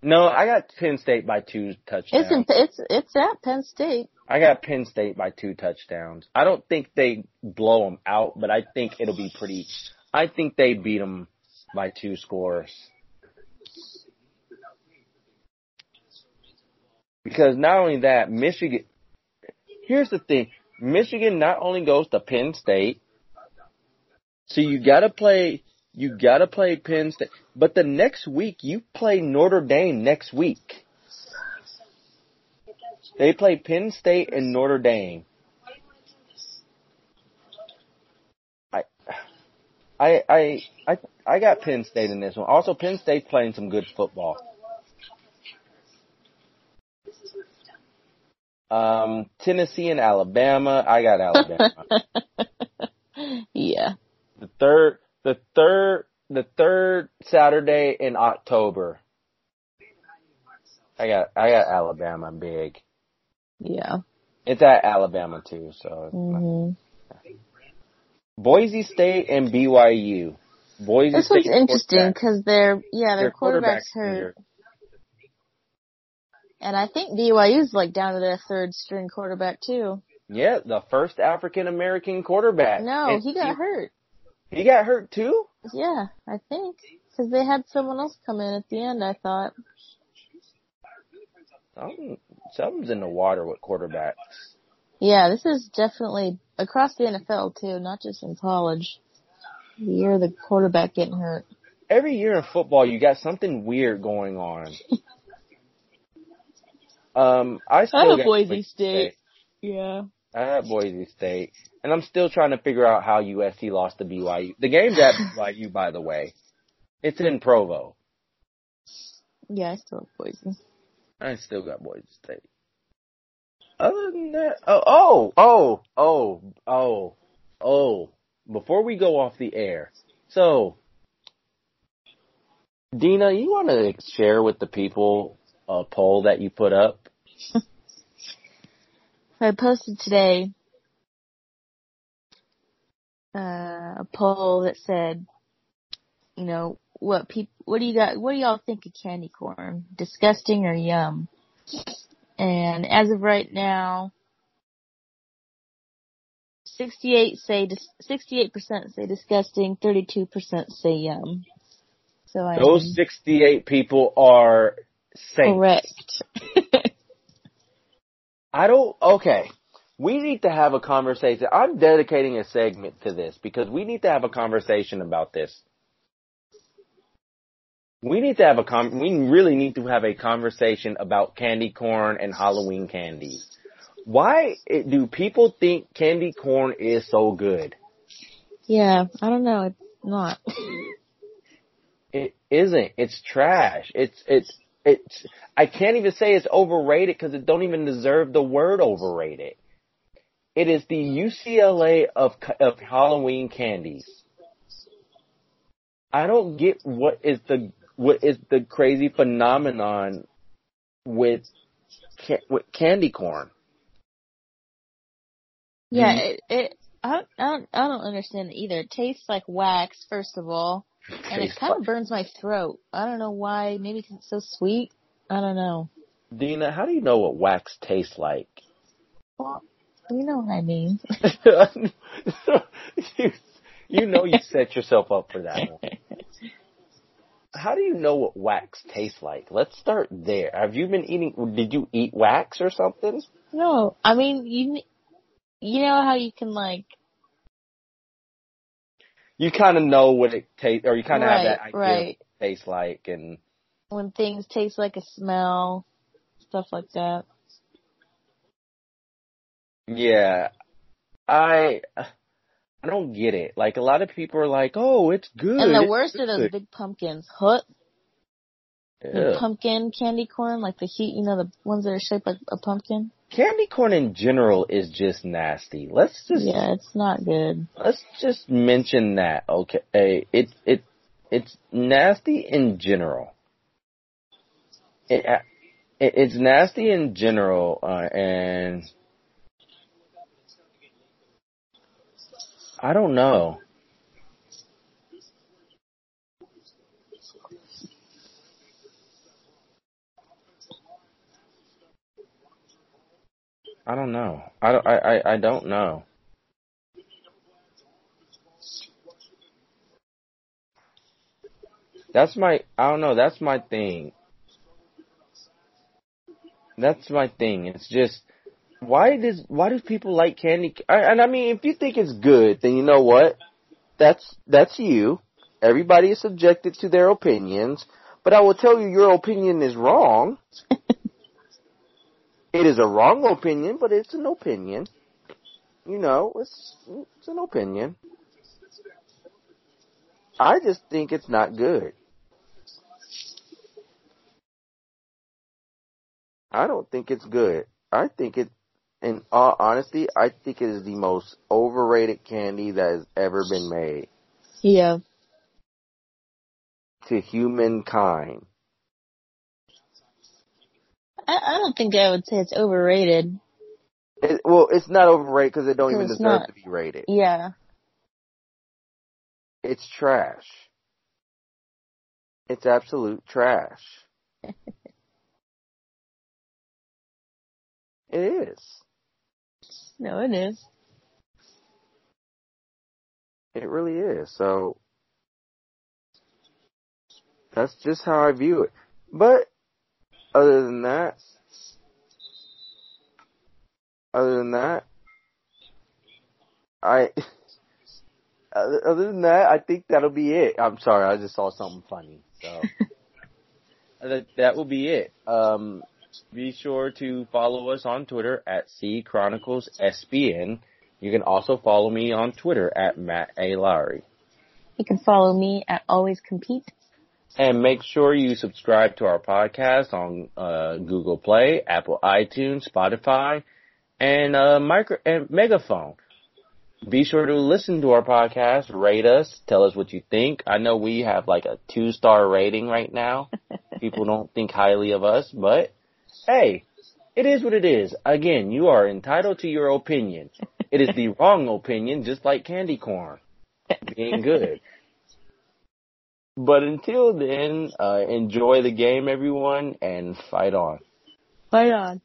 No, I got Penn State by two touchdowns. It's in, it's it's at Penn State. I got Penn State by two touchdowns. I don't think they blow them out, but I think it'll be pretty. I think they beat them by two scores. Because not only that, Michigan. Here's the thing: Michigan not only goes to Penn State, so you gotta play. You gotta play Penn State, but the next week you play Notre Dame next week. They play Penn State and Notre Dame. I, I, I, I, I got Penn State in this one. Also, Penn State's playing some good football. Um, Tennessee and Alabama. I got Alabama. yeah. the third, the third, the third Saturday in October. I got, I got Alabama big. Yeah. It's at Alabama too, so. it's not- hmm Boise State and BYU. Boise This State one's interesting because they're, yeah their, their quarterback's, quarterback's hurt, injured. And I think BYU's like down to their third string quarterback too. Yeah, the first African American quarterback. No, And he got hurt. He got hurt too. Yeah, I think because they had someone else come in at the end. I thought. Something, something's in the water with quarterbacks. Yeah, this is definitely across the NFL too, not just in college. The year the quarterback getting hurt. Every year in football, you got something weird going on. um, I still have got Boise State. Yeah. I have Boise State, and I'm still trying to figure out how USC lost to BYU. The game's at BYU, by the way. It's in Provo. Yeah, I still have Boise. I still got Boise State. Other than that, oh, oh, oh, oh, oh, oh. Before we go off the air, so Dina, you want to share with the people a poll that you put up? I posted today uh, a poll that said, you know, what people, what do you got, what do y'all think of candy corn? Disgusting or yum? And as of right now, 68 say, 68% say disgusting, 32% say yum. So I Those 68 people are saints. correct. I don't, okay. We need to have a conversation. I'm dedicating a segment to this because we need to have a conversation about this. We need to have a con, we really need to have a conversation about candy corn and Halloween candies. Why do people think candy corn is so good? yeah, I don't know, it's not. It isn't. It's trash. It's, it's, it's, I can't even say it's overrated because it don't even deserve the word overrated. It is the UCLA of, of Halloween candies. I don't get what is the, what is the crazy phenomenon with, ca- with candy corn. Yeah, Mhm. it, it I don't, I don't I don't understand it either. It tastes like wax, first of all, and it kind of burns my throat. I don't know why. Maybe 'cause it's so sweet. I don't know. Dina, how do you know what wax tastes like? Well, you know what I mean. you, you know you set yourself up for that one. How do you know what wax tastes like? Let's start there. Have you been eating? Did you eat wax or something? no, I mean you. You know how you can like You kind of know what it tastes, or you kind of have that idea of right what it tastes like, and when things taste like a smell, stuff like that. yeah, I I don't get it. Like a lot of people are like, "Oh, it's good." and the worst are those big pumpkins. Hut the pumpkin candy corn, like the heat. You know the ones that are shaped like a pumpkin. Candy corn in general is just nasty. Let's just Yeah, it's not good. let's just mention that. Okay, it it it's nasty in general. It, it it's nasty in general, uh, and I don't know. I don't know. I don't, I, I, I don't know. That's my, I don't know, that's my thing. That's my thing. It's just, why does, why do people like candy? I- And I mean, if you think it's good, then you know what? That's, that's you. Everybody is subjected to their opinions. But I will tell you, your opinion is wrong. It is a wrong opinion, but it's an opinion. You know, it's, it's an opinion. I just think it's not good. I don't think it's good. I think it, in all honesty, I think it is the most overrated candy that has ever been made Yeah. to humankind. I, I don't think I would say it's overrated. It, well, it's not overrated because it don't even deserve not. to be rated. Yeah. It's trash. It's absolute trash. it is. No, it is. It really is. So that's just how I view it. But other than that, other than that, I other other than that, I think that'll be it. I'm sorry, I just saw something funny. So that that will be it. Um, be sure to follow us on Twitter at C Chronicles SBN. You can also follow me on Twitter at Matt A Lowry. You can follow me at Always Compete. And make sure you subscribe to our podcast on uh, Google Play, Apple iTunes, Spotify, and uh, micro and Megaphone. be sure to listen to our podcast, rate us, tell us what you think. I know we have like a two star rating right now. People don't think highly of us, but hey, it is what it is. Again, you are entitled to your opinion. It is the wrong opinion, just like candy corn being good. But until then, uh, enjoy the game, everyone, and fight on. Fight on.